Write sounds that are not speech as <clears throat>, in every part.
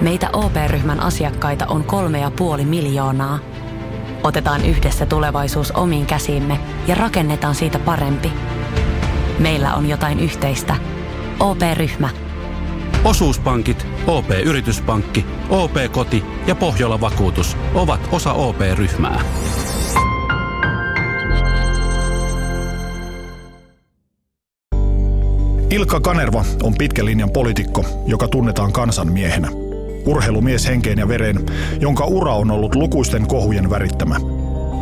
Meitä OP-ryhmän asiakkaita on kolme ja puoli miljoonaa. Otetaan yhdessä tulevaisuus omiin käsiimme ja rakennetaan siitä parempi. Meillä on jotain yhteistä. OP-ryhmä. Osuuspankit, OP-yrityspankki, OP-koti ja Pohjola Vakuutus ovat osa OP-ryhmää. Ilkka Kanerva on pitkän linjan poliitikko, joka tunnetaan kansanmiehenä. Urheilumies henkeen ja vereen, jonka ura on ollut lukuisten kohujen värittämä.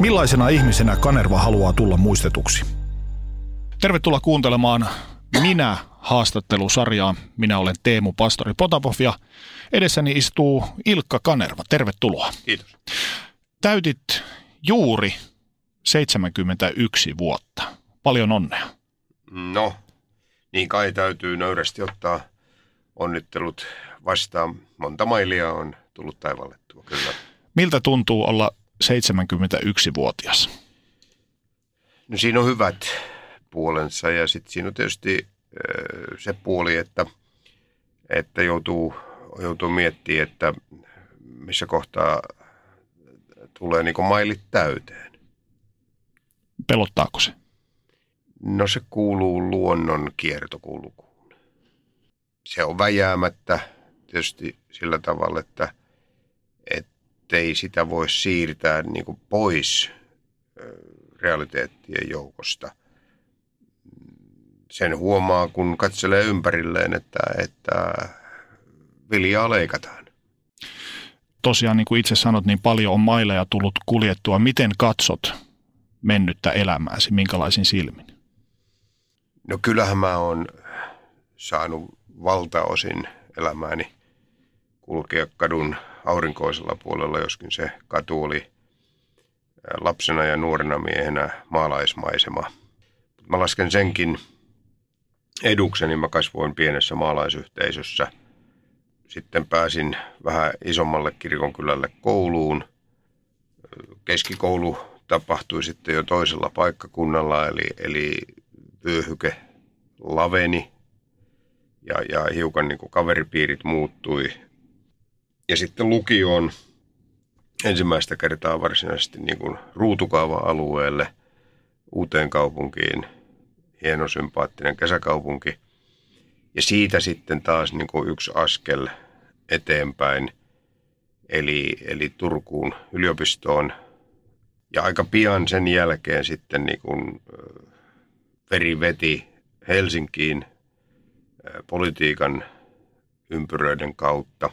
Millaisena ihmisenä Kanerva haluaa tulla muistetuksi? Tervetuloa kuuntelemaan Minä haastattelusarjaa. Minä olen Teemu Pastori Potapov ja edessäni istuu Ilkka Kanerva. Tervetuloa. Kiitos. Täytit juuri 71 vuotta. Paljon onnea. No, niin kai täytyy nöyrästi ottaa onnittelut vastaan. Monta mailia on tullut taivallettua, kyllä. Miltä tuntuu olla 71-vuotias? No siinä on hyvät puolensa ja sitten siinä on tietysti se puoli, että, että joutuu, joutuu miettimään, että missä kohtaa tulee niin mailit täyteen. Pelottaako se? No se kuuluu luonnon kiertokulkuun. Se on väjäämättä tietysti sillä tavalla, että ettei sitä voi siirtää niin kuin pois realiteettien joukosta. Sen huomaa, kun katselee ympärilleen, että, että viljaa leikataan. Tosiaan, niin kuin itse sanot, niin paljon on maileja tullut kuljettua. Miten katsot mennyttä elämääsi, minkälaisin silmin? No kyllähän mä oon saanut valtaosin elämääni kulkea kadun aurinkoisella puolella, joskin se katu oli lapsena ja nuorena miehenä maalaismaisema. Mä lasken senkin edukseni, mä kasvoin pienessä maalaisyhteisössä. Sitten pääsin vähän isommalle kirkonkylälle kouluun. Keskikoulu tapahtui sitten jo toisella paikkakunnalla, eli, eli vyöhyke laveni ja, ja hiukan niin kuin kaveripiirit muuttui. Ja sitten lukioon ensimmäistä kertaa varsinaisesti niin kuin ruutukaava-alueelle uuteen kaupunkiin, hieno sympaattinen kesäkaupunki. Ja siitä sitten taas niin kuin yksi askel eteenpäin, eli, eli Turkuun yliopistoon. Ja aika pian sen jälkeen sitten niin kuin veri veti Helsinkiin politiikan ympyröiden kautta.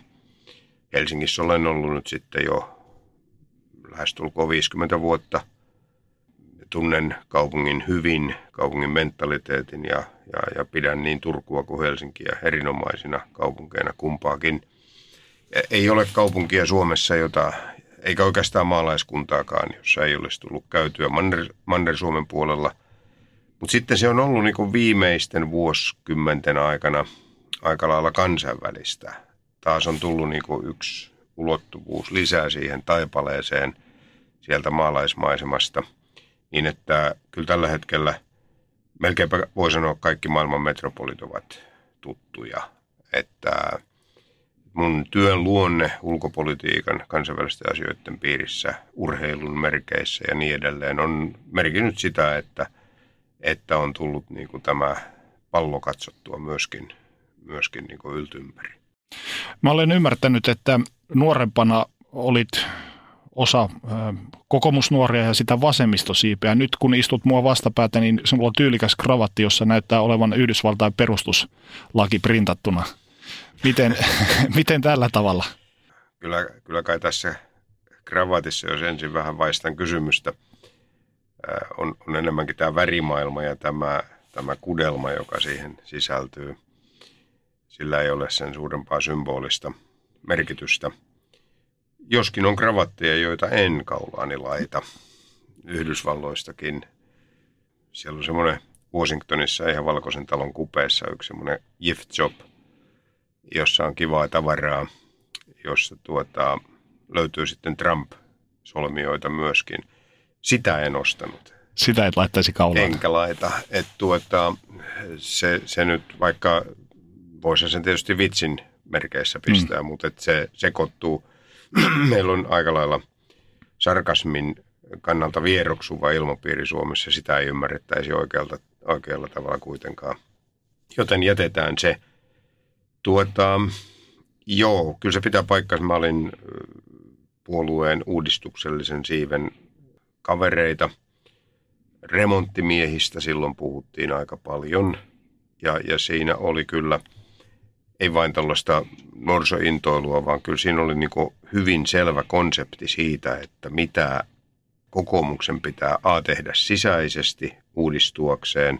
Helsingissä olen ollut nyt sitten jo lähestulkoon 50 vuotta. Tunnen kaupungin hyvin, kaupungin mentaliteetin ja, ja, ja pidän niin Turkua kuin Helsinkiä erinomaisina kaupunkeina kumpaakin. Ei ole kaupunkia Suomessa, jota, eikä oikeastaan maalaiskuntaakaan, jossa ei olisi tullut käytyä Manner, Manner-Suomen puolella – mutta sitten se on ollut niin viimeisten vuosikymmenten aikana aika lailla kansainvälistä. Taas on tullut niin yksi ulottuvuus lisää siihen taipaleeseen sieltä maalaismaisemasta. Niin että kyllä tällä hetkellä melkeinpä voi sanoa kaikki maailman metropolit ovat tuttuja. Että mun työn luonne ulkopolitiikan kansainvälisten asioiden piirissä, urheilun merkeissä ja niin edelleen on merkinnyt sitä, että – että on tullut niin kuin tämä pallo katsottua myöskin, myöskin niin kuin yltympäri. Mä olen ymmärtänyt, että nuorempana olit osa kokomusnuoria ja sitä vasemmistosiipeä. Nyt kun istut mua vastapäätä, niin sinulla on tyylikäs kravatti, jossa näyttää olevan Yhdysvaltain perustuslaki printattuna. Miten, <laughs> miten tällä tavalla? Kyllä, kyllä kai tässä kravatissa, jos ensin vähän vaistan kysymystä – on, on enemmänkin tämä värimaailma ja tämä, tämä kudelma, joka siihen sisältyy. Sillä ei ole sen suurempaa symbolista merkitystä. Joskin on kravatteja, joita en kaulaani laita. Yhdysvalloistakin. Siellä on semmoinen Washingtonissa ihan valkoisen talon kupeessa yksi semmoinen gift shop, jossa on kivaa tavaraa, jossa tuota, löytyy sitten Trump-solmioita myöskin – sitä en ostanut. Sitä et laittaisi kaulaan? Enkä laita. Et tuota, se, se nyt vaikka voisi sen tietysti vitsin merkeissä pistää, mm. mutta se sekoittuu. <clears throat> Meillä on aika lailla sarkasmin kannalta vieroksuva ilmapiiri Suomessa, sitä ei ymmärrettäisi oikealta, oikealla tavalla kuitenkaan. Joten jätetään se. Tuota, joo, kyllä se pitää paikkansa. Mä olin puolueen uudistuksellisen siiven kavereita. Remonttimiehistä silloin puhuttiin aika paljon. Ja, ja siinä oli kyllä, ei vain tällaista norsointoilua, vaan kyllä siinä oli niin hyvin selvä konsepti siitä, että mitä kokoomuksen pitää A tehdä sisäisesti uudistuakseen.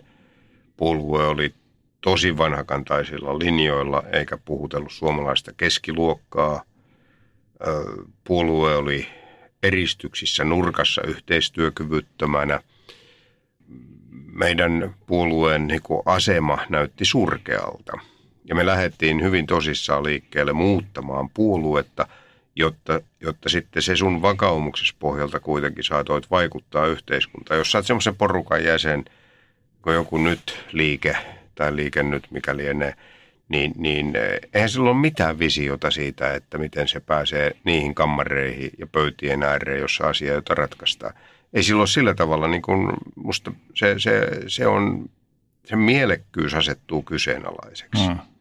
Puolue oli tosi vanhakantaisilla linjoilla eikä puhutellut suomalaista keskiluokkaa. Puolue oli eristyksissä nurkassa yhteistyökyvyttömänä. Meidän puolueen niin asema näytti surkealta. Ja me lähdettiin hyvin tosissaan liikkeelle muuttamaan puoluetta – jotta, jotta sitten se sun vakaumuksessa pohjalta kuitenkin saatoit vaikuttaa yhteiskuntaan. Jos sä oot semmoisen porukan jäsen, kun joku nyt liike tai liike nyt mikä lienee, niin, niin eh, eihän sillä ole mitään visiota siitä, että miten se pääsee niihin kammareihin ja pöytien ääreen, jossa asioita ratkaistaan. Ei silloin sillä tavalla, niin kuin musta se, se, se on, se mielekkyys asettuu kyseenalaiseksi. Mm.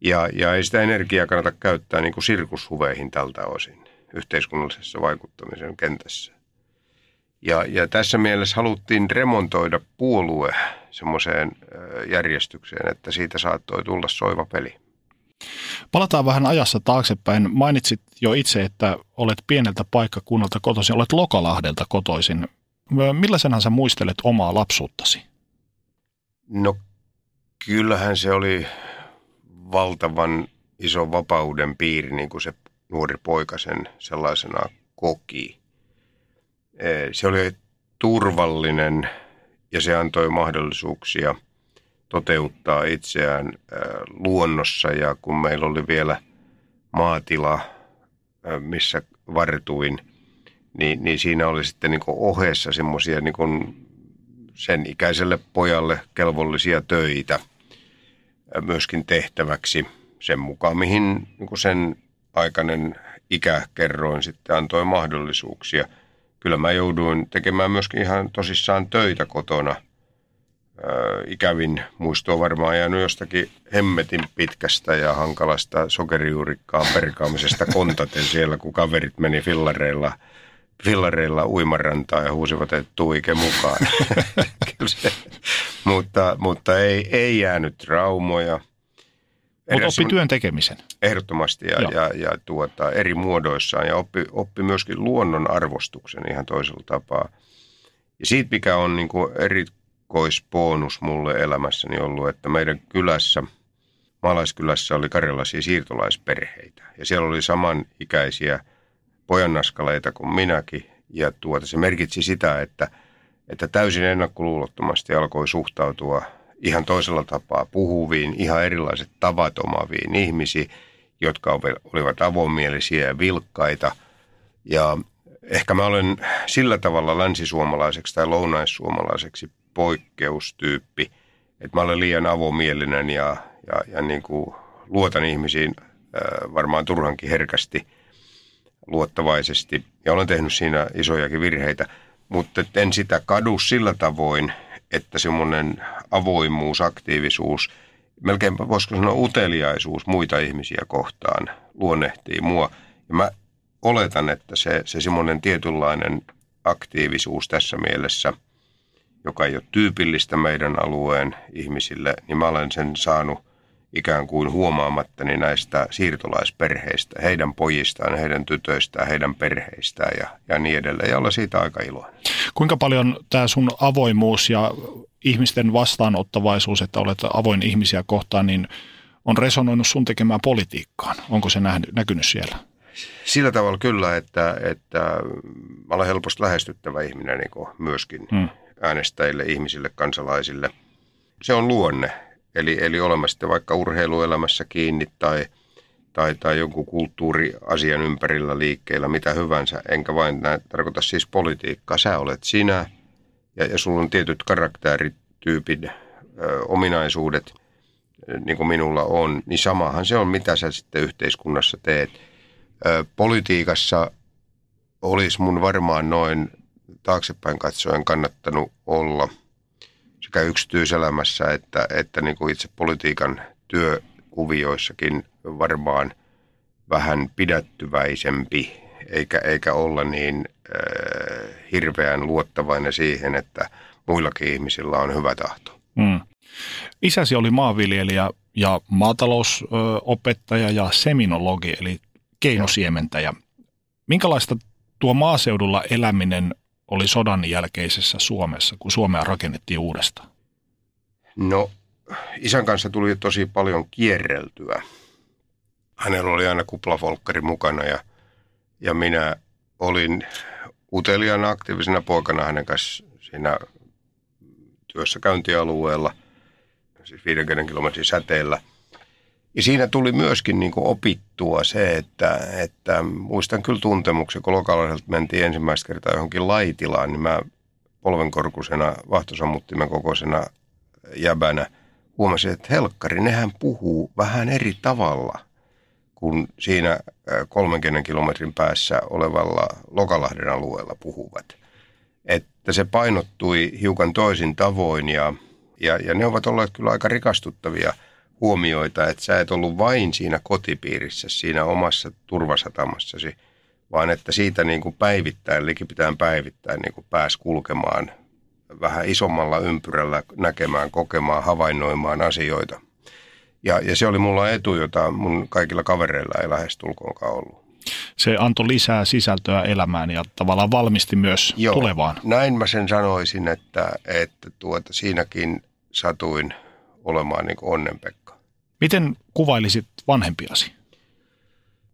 Ja, ja ei sitä energiaa kannata käyttää niin kuin sirkushuveihin tältä osin yhteiskunnallisessa vaikuttamisen kentässä. Ja, ja tässä mielessä haluttiin remontoida puolue semmoiseen järjestykseen, että siitä saattoi tulla soiva peli. Palataan vähän ajassa taaksepäin. Mainitsit jo itse, että olet pieneltä paikkakunnalta kotoisin, olet Lokalahdelta kotoisin. Millaisena sä muistelet omaa lapsuuttasi? No kyllähän se oli valtavan iso vapauden piiri, niin kuin se nuori poika sen sellaisena koki. Se oli turvallinen ja se antoi mahdollisuuksia toteuttaa itseään luonnossa ja kun meillä oli vielä maatila, missä vartuin, niin, niin siinä oli sitten niin ohessa semmoisia niin sen ikäiselle pojalle kelvollisia töitä – myöskin tehtäväksi sen mukaan, mihin niin sen aikainen ikäkerroin sitten antoi mahdollisuuksia. Kyllä mä jouduin tekemään myöskin ihan tosissaan töitä kotona. ikävin muisto on varmaan jäänyt jostakin hemmetin pitkästä ja hankalasta sokerijuurikkaan perkaamisesta kontaten siellä, kun kaverit meni fillareilla, fillareilla uimarantaan ja huusivat, että tuike mukaan. <laughs> Kyllä se, mutta, mutta ei, ei jäänyt traumoja. Mutta oppi työn tekemisen. Ehdottomasti ja, ja, ja tuota, eri muodoissaan ja oppi, oppi myöskin luonnon arvostuksen ihan toisella tapaa. Ja siitä, mikä on niin kuin erikoisponus mulle elämässäni ollut, että meidän kylässä, maalaiskylässä oli karjalaisia siirtolaisperheitä. Ja siellä oli samanikäisiä pojannaskaleita kuin minäkin. Ja tuota, se merkitsi sitä, että – että täysin ennakkoluulottomasti alkoi suhtautua ihan toisella tapaa puhuviin, ihan erilaiset tavat omaviin ihmisiin, jotka olivat avomielisiä ja vilkkaita. Ja ehkä mä olen sillä tavalla länsisuomalaiseksi tai lounaissuomalaiseksi poikkeustyyppi, että mä olen liian avomielinen ja, ja, ja niin kuin luotan ihmisiin äh, varmaan turhankin herkästi, luottavaisesti. Ja olen tehnyt siinä isojakin virheitä – mutta en sitä kadu sillä tavoin, että semmoinen avoimuus, aktiivisuus, melkein voisiko sanoa uteliaisuus muita ihmisiä kohtaan luonnehtii mua. Ja mä oletan, että se, se semmoinen tietynlainen aktiivisuus tässä mielessä, joka ei ole tyypillistä meidän alueen ihmisille, niin mä olen sen saanut ikään kuin huomaamattani näistä siirtolaisperheistä, heidän pojistaan, heidän tytöistään, heidän perheistään ja, ja niin edelleen. Ja olla siitä aika iloinen. Kuinka paljon tämä sun avoimuus ja ihmisten vastaanottavaisuus, että olet avoin ihmisiä kohtaan, niin on resonoinut sun tekemään politiikkaan? Onko se nähnyt, näkynyt siellä? Sillä tavalla kyllä, että, että mä olen helposti lähestyttävä ihminen niin myöskin hmm. äänestäjille, ihmisille, kansalaisille. Se on luonne Eli, eli olemme sitten vaikka urheiluelämässä kiinni tai, tai, tai jonkun kulttuuriasian ympärillä liikkeellä, mitä hyvänsä. Enkä vain näin, tarkoita siis politiikkaa. Sä olet sinä ja, ja sulla on tietyt karakterityypin ö, ominaisuudet, niin kuin minulla on, niin samahan se on, mitä sä sitten yhteiskunnassa teet. Ö, politiikassa olisi mun varmaan noin taaksepäin katsoen kannattanut olla sekä yksityiselämässä että, että niin kuin itse politiikan työkuvioissakin varmaan vähän pidättyväisempi, eikä, eikä olla niin äh, hirveän luottavainen siihen, että muillakin ihmisillä on hyvä tahto. Mm. Isäsi oli maanviljelijä ja maatalousopettaja ja seminologi, eli keinosiementäjä. Minkälaista tuo maaseudulla eläminen oli sodan jälkeisessä Suomessa, kun Suomea rakennettiin uudestaan? No, isän kanssa tuli tosi paljon kierreltyä. Hänellä oli aina kuplafolkkari mukana ja, ja minä olin uteliaana aktiivisena poikana hänen kanssa siinä työssäkäyntialueella, siis 50 kilometrin säteellä. Ja siinä tuli myöskin niin opittua se, että, että muistan kyllä tuntemuksen, kun lokalaiselta mentiin ensimmäistä kertaa johonkin laitilaan, niin mä polvenkorkusena, vahtosammuttimen kokoisena jäbänä huomasin, että helkkari, nehän puhuu vähän eri tavalla kuin siinä 30 kilometrin päässä olevalla Lokalahden alueella puhuvat. Että se painottui hiukan toisin tavoin ja, ja, ja ne ovat olleet kyllä aika rikastuttavia huomioita, että sä et ollut vain siinä kotipiirissä, siinä omassa turvasatamassasi, vaan että siitä niin kuin päivittäin, likipitään päivittäin niin kuin pääs kulkemaan vähän isommalla ympyrällä näkemään, kokemaan, havainnoimaan asioita. Ja, ja se oli mulla etu, jota mun kaikilla kavereilla ei lähestulkoonkaan ollut. Se antoi lisää sisältöä elämään ja tavallaan valmisti myös Joo, tulevaan. näin mä sen sanoisin, että, että tuota, siinäkin satuin olemaan niin kuin onnenpekka. Miten kuvailisit vanhempiasi?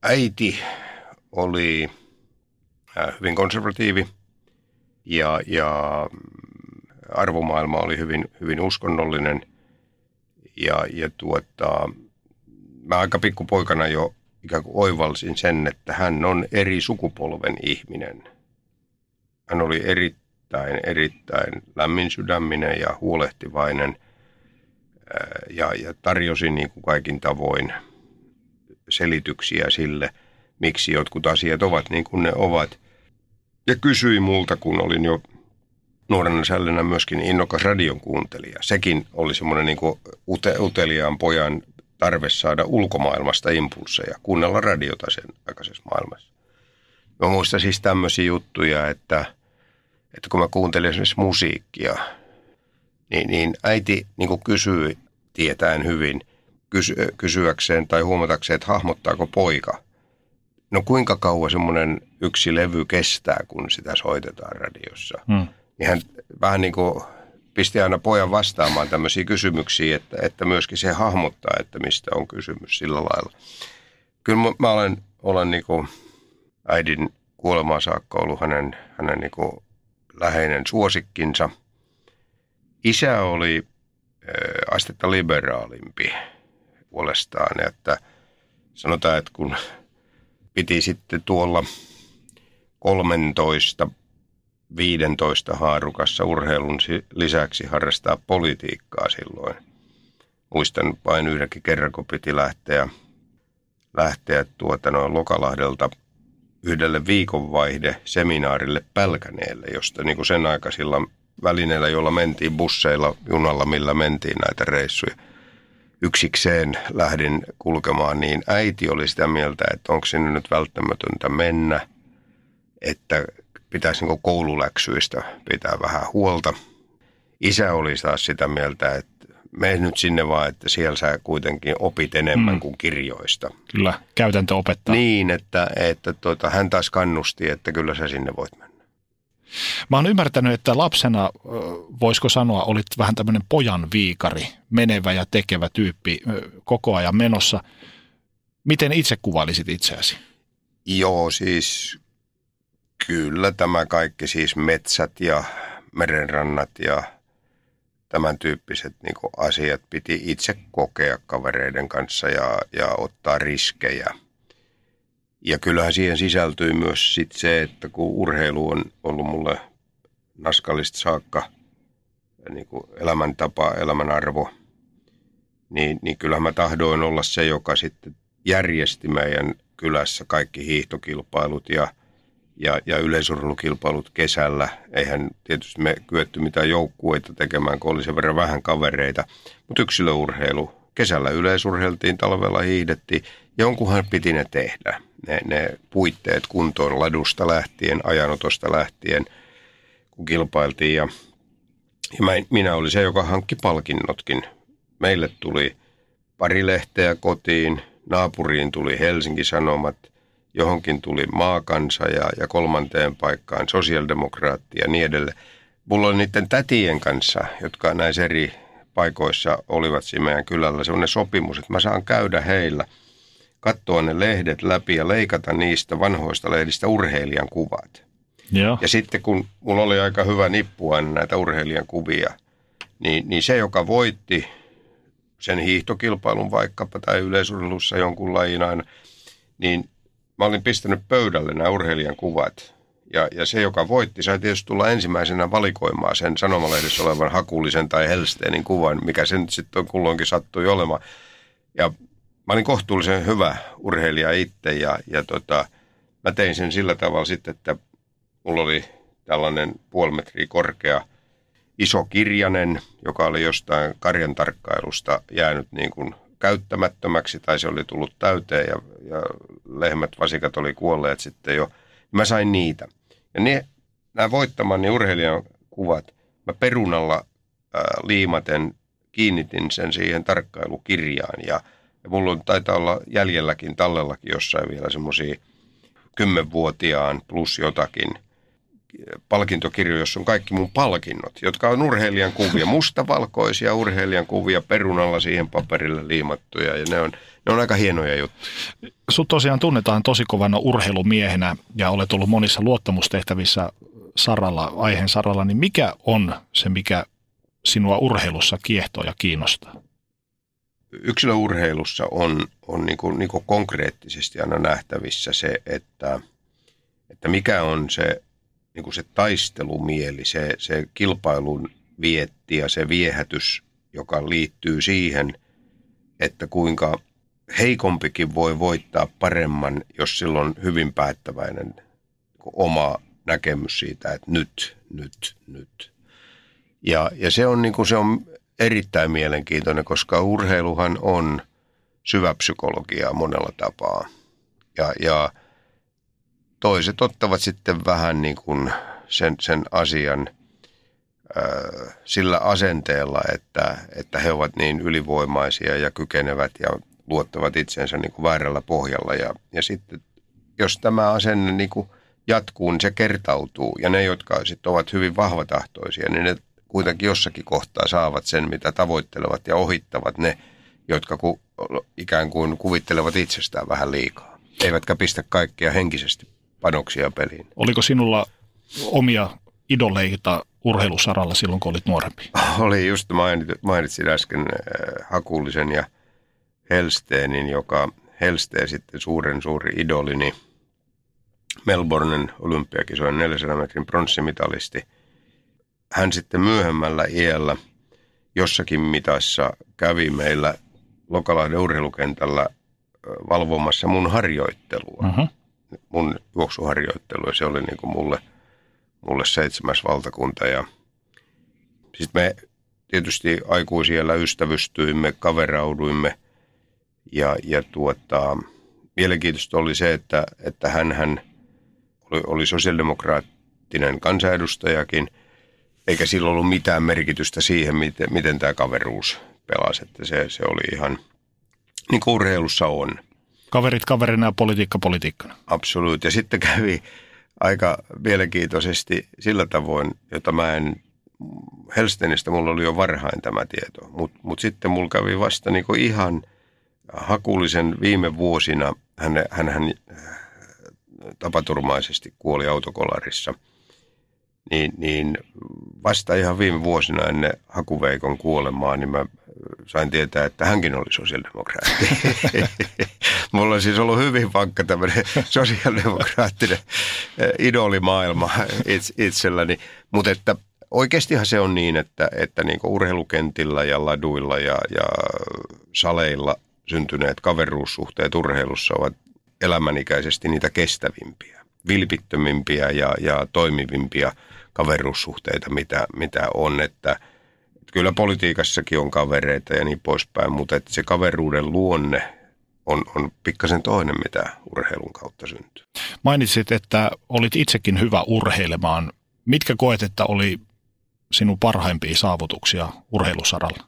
Äiti oli äh, hyvin konservatiivi ja, ja arvomaailma oli hyvin, hyvin uskonnollinen. Ja, ja tuota, mä aika pikkupoikana jo ikään kuin oivalsin sen, että hän on eri sukupolven ihminen. Hän oli erittäin, erittäin lämmin sydäminen ja huolehtivainen ja, ja tarjosi niin kuin kaikin tavoin selityksiä sille, miksi jotkut asiat ovat niin kuin ne ovat. Ja kysyi multa, kun olin jo nuorena sällynä myöskin innokas radion kuuntelija. Sekin oli semmoinen niin ute, uteliaan pojan tarve saada ulkomaailmasta impulseja, kuunnella radiota sen aikaisessa maailmassa. Mä muistan siis tämmöisiä juttuja, että, että kun mä kuuntelin esimerkiksi musiikkia, niin, niin äiti niin kysyi tietäen hyvin kysy, kysyäkseen tai huomatakseen, että hahmottaako poika. No kuinka kauan semmoinen yksi levy kestää, kun sitä soitetaan radiossa. Hmm niin hän vähän niin kuin pisti aina pojan vastaamaan tämmöisiä kysymyksiä, että, että myöskin se hahmottaa, että mistä on kysymys sillä lailla. Kyllä mä, mä olen, olen niin kuin äidin kuolemaan saakka ollut hänen, hänen niin kuin läheinen suosikkinsa. Isä oli ää, astetta liberaalimpi puolestaan, että sanotaan, että kun piti sitten tuolla 13 15 haarukassa urheilun lisäksi harrastaa politiikkaa silloin. Muistan vain yhdenkin kerran, kun piti lähteä, lähteä tuota noin Lokalahdelta yhdelle viikonvaihde seminaarille Pälkäneelle, josta niin kuin sen aikaisilla välineillä, joilla mentiin busseilla, junalla, millä mentiin näitä reissuja. Yksikseen lähdin kulkemaan, niin äiti oli sitä mieltä, että onko sinne nyt välttämätöntä mennä, että pitäisi niin koululäksyistä pitää vähän huolta. Isä oli taas sitä mieltä, että mene nyt sinne vaan, että siellä sä kuitenkin opit enemmän mm. kuin kirjoista. Kyllä, käytäntö opettaa. Niin, että, että tuota, hän taas kannusti, että kyllä sä sinne voit mennä. Mä oon ymmärtänyt, että lapsena, voisiko sanoa, olit vähän tämmöinen pojan viikari, menevä ja tekevä tyyppi koko ajan menossa. Miten itse kuvailisit itseäsi? Joo, siis Kyllä tämä kaikki siis metsät ja merenrannat ja tämän tyyppiset niin asiat piti itse kokea kavereiden kanssa ja, ja ottaa riskejä. Ja kyllähän siihen sisältyy myös sit se, että kun urheilu on ollut mulle naskallista saakka niin kuin elämäntapa, elämänarvo, niin, niin kyllähän mä tahdoin olla se, joka sitten järjesti meidän kylässä kaikki hiihtokilpailut ja, ja, ja yleisurheilukilpailut kesällä. Eihän tietysti me kyetty mitään joukkueita tekemään, kun oli sen verran vähän kavereita, mutta yksilöurheilu. Kesällä yleisurheiltiin, talvella hiihdettiin. Jonkunhan piti ne tehdä, ne, ne puitteet kuntoon ladusta lähtien, ajanotosta lähtien, kun kilpailtiin. Ja, ja mä, minä olin se, joka hankki palkinnotkin. Meille tuli pari lehteä kotiin, naapuriin tuli Helsinki Sanomat, johonkin tuli maakansa ja, ja kolmanteen paikkaan sosiaalidemokraatti ja niin edelleen. Mulla oli niiden tätien kanssa, jotka näissä eri paikoissa olivat siinä meidän kylällä, sellainen sopimus, että mä saan käydä heillä, katsoa ne lehdet läpi ja leikata niistä vanhoista lehdistä urheilijan kuvat. Joo. Ja sitten kun mulla oli aika hyvä nippua näitä urheilijan kuvia, niin, niin se, joka voitti sen hiihtokilpailun vaikkapa tai yleisurheilussa jonkun lajin aina, niin mä olin pistänyt pöydälle nämä urheilijan kuvat. Ja, ja se, joka voitti, sai tietysti tulla ensimmäisenä valikoimaan sen sanomalehdessä olevan Hakulisen tai Helsteenin kuvan, mikä sen sitten kulloinkin sattui olemaan. Ja mä olin kohtuullisen hyvä urheilija itse ja, ja tota, mä tein sen sillä tavalla sitten, että mulla oli tällainen puoli metriä korkea iso kirjanen, joka oli jostain karjan tarkkailusta jäänyt niin kuin käyttämättömäksi tai se oli tullut täyteen ja, ja lehmät, vasikat oli kuolleet sitten jo. Mä sain niitä. Ja ne, nämä voittamani urheilijan kuvat, mä perunalla ää, liimaten kiinnitin sen siihen tarkkailukirjaan ja, ja mulla on, taitaa olla jäljelläkin tallellakin jossain vielä semmoisia kymmenvuotiaan plus jotakin palkintokirjo, jossa on kaikki mun palkinnot, jotka on urheilijan kuvia, mustavalkoisia urheilijan kuvia perunalla siihen paperille liimattuja ja ne on, ne on aika hienoja juttuja. Sut tosiaan tunnetaan tosi kovana urheilumiehenä ja olet ollut monissa luottamustehtävissä saralla, aiheen saralla, niin mikä on se, mikä sinua urheilussa kiehtoo ja kiinnostaa? Yksilöurheilussa on, on niin kuin, niin kuin konkreettisesti aina nähtävissä se, että, että mikä on se niin kuin se taistelumieli, se, se kilpailun vietti ja se viehätys, joka liittyy siihen, että kuinka heikompikin voi voittaa paremman, jos silloin on hyvin päättäväinen niin oma näkemys siitä, että nyt, nyt, nyt. Ja, ja se, on, niin kuin, se on erittäin mielenkiintoinen, koska urheiluhan on syväpsykologiaa monella tapaa. Ja, ja toiset ottavat sitten vähän niin kuin sen, sen asian sillä asenteella, että, että he ovat niin ylivoimaisia ja kykenevät ja luottavat itsensä niin kuin väärällä pohjalla. Ja, ja sitten jos tämä asenne niin kuin jatkuu, niin se kertautuu. Ja ne, jotka sitten ovat hyvin vahvatahtoisia, niin ne kuitenkin jossakin kohtaa saavat sen, mitä tavoittelevat ja ohittavat ne, jotka ku, ikään kuin kuvittelevat itsestään vähän liikaa. Eivätkä pistä kaikkea henkisesti panoksia peliin. Oliko sinulla omia idoleita urheilusaralla silloin, kun olit nuorempi? Oli just mainitsin, mainitsin äsken äh, Hakullisen ja Helsteenin, joka Helsteen sitten suuren suuri idolini, Melbournen olympiakisojen 400 metrin pronssimitalisti. Hän sitten myöhemmällä iällä jossakin mitassa kävi meillä Lokalahden urheilukentällä valvomassa mun harjoittelua. Uh-huh mun juoksuharjoittelu ja se oli niin kuin mulle, mulle seitsemäs valtakunta. Ja sitten me tietysti aikuisiellä ystävystyimme, kaverauduimme ja, ja tuota, mielenkiintoista oli se, että, että hän, hän oli, oli sosiaalidemokraattinen kansanedustajakin, eikä sillä ollut mitään merkitystä siihen, miten, miten tämä kaveruus pelasi. Että se, se oli ihan niin kuin urheilussa on. Kaverit kaverina ja politiikka politiikkana. Absoluut. Ja sitten kävi aika mielenkiintoisesti sillä tavoin, jota mä en, Helstenistä mulla oli jo varhain tämä tieto, mutta mut sitten mulla kävi vasta niinku ihan hakullisen viime vuosina, hän, hän, hän tapaturmaisesti kuoli autokolarissa, niin, niin vasta ihan viime vuosina ennen Hakuveikon kuolemaa, niin mä sain tietää, että hänkin oli sosiaalidemokraatti. <laughs> Mulla on siis ollut hyvin vankka tämmöinen sosiaalidemokraattinen idolimaailma itselläni. Mutta että oikeastihan se on niin, että, että niin urheilukentillä ja laduilla ja, ja saleilla syntyneet kaveruussuhteet urheilussa ovat elämänikäisesti niitä kestävimpiä, vilpittömimpiä ja, ja toimivimpia kaveruussuhteita, mitä, mitä on. Että, että kyllä politiikassakin on kavereita ja niin poispäin, mutta että se kaveruuden luonne on, on pikkasen toinen, mitä urheilun kautta syntyy. Mainitsit, että olit itsekin hyvä urheilemaan. Mitkä koet, että oli sinun parhaimpia saavutuksia urheilusaralla?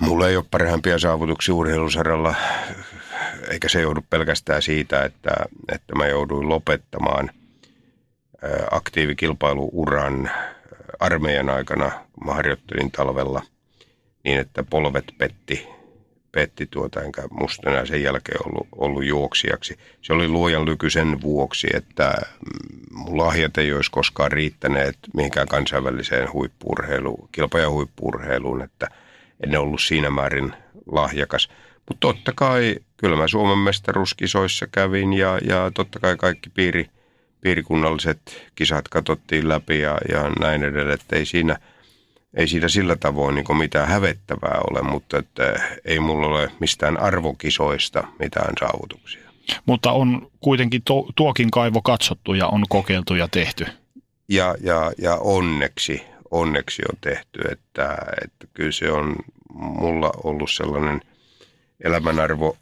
Mulla ei ole parhaimpia saavutuksia urheilusaralla, eikä se joudu pelkästään siitä, että, että mä jouduin lopettamaan aktiivikilpailuuran armeijan aikana, mä harjoittelin talvella niin, että polvet petti, petti tuota, enkä musta enää sen jälkeen ollut, ollut juoksijaksi. Se oli luojan lyky sen vuoksi, että mm, mun lahjat ei olisi koskaan riittäneet mihinkään kansainväliseen huippuurheiluun, kilpa- ja huippuurheiluun, että en ollut siinä määrin lahjakas. Mutta totta kai, kyllä mä Suomen mestaruuskisoissa kävin ja, ja totta kai kaikki piiri, piirikunnalliset kisat katsottiin läpi ja, ja näin edelleen, että ei siinä, ei siinä sillä tavoin niin mitään hävettävää ole, mutta että ei mulla ole mistään arvokisoista mitään saavutuksia. Mutta on kuitenkin to, tuokin kaivo katsottu ja on kokeiltu ja tehty. Ja, ja, ja onneksi, onneksi on tehty, että, että kyllä se on mulla ollut sellainen elämänarvo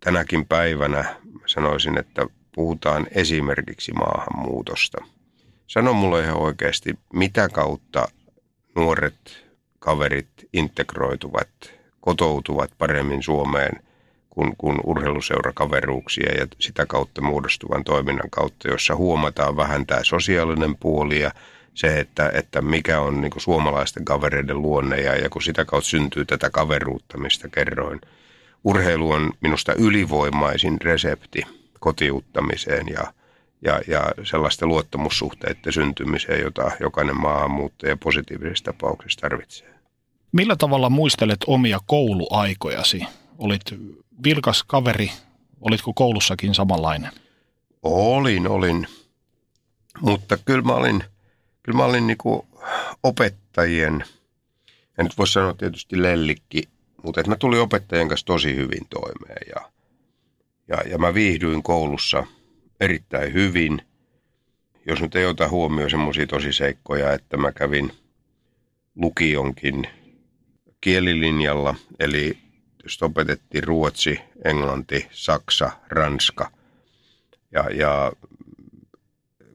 tänäkin päivänä. Sanoisin, että puhutaan esimerkiksi maahanmuutosta. Sano mulle ihan oikeasti, mitä kautta nuoret kaverit integroituvat, kotoutuvat paremmin Suomeen kuin, kuin urheiluseurakaveruuksia ja sitä kautta muodostuvan toiminnan kautta, jossa huomataan vähän tämä sosiaalinen puoli ja se, että, että mikä on niin suomalaisten kavereiden luonne ja, ja kun sitä kautta syntyy tätä kaveruutta, mistä kerroin. Urheilu on minusta ylivoimaisin resepti kotiuttamiseen ja, ja, ja sellaisten luottamussuhteiden syntymiseen, jota jokainen maahanmuuttaja positiivisessa tapauksessa tarvitsee. Millä tavalla muistelet omia kouluaikojasi? Olit vilkas kaveri, olitko koulussakin samanlainen? Olin, olin. Mutta kyllä mä olin – kyllä mä olin niin opettajien, en nyt voi sanoa tietysti lellikki, mutta että mä tulin opettajien kanssa tosi hyvin toimeen ja, ja, ja mä viihdyin koulussa erittäin hyvin. Jos nyt ei ota huomioon semmoisia tosiseikkoja, että mä kävin lukionkin kielilinjalla, eli jos opetettiin ruotsi, englanti, saksa, ranska ja, ja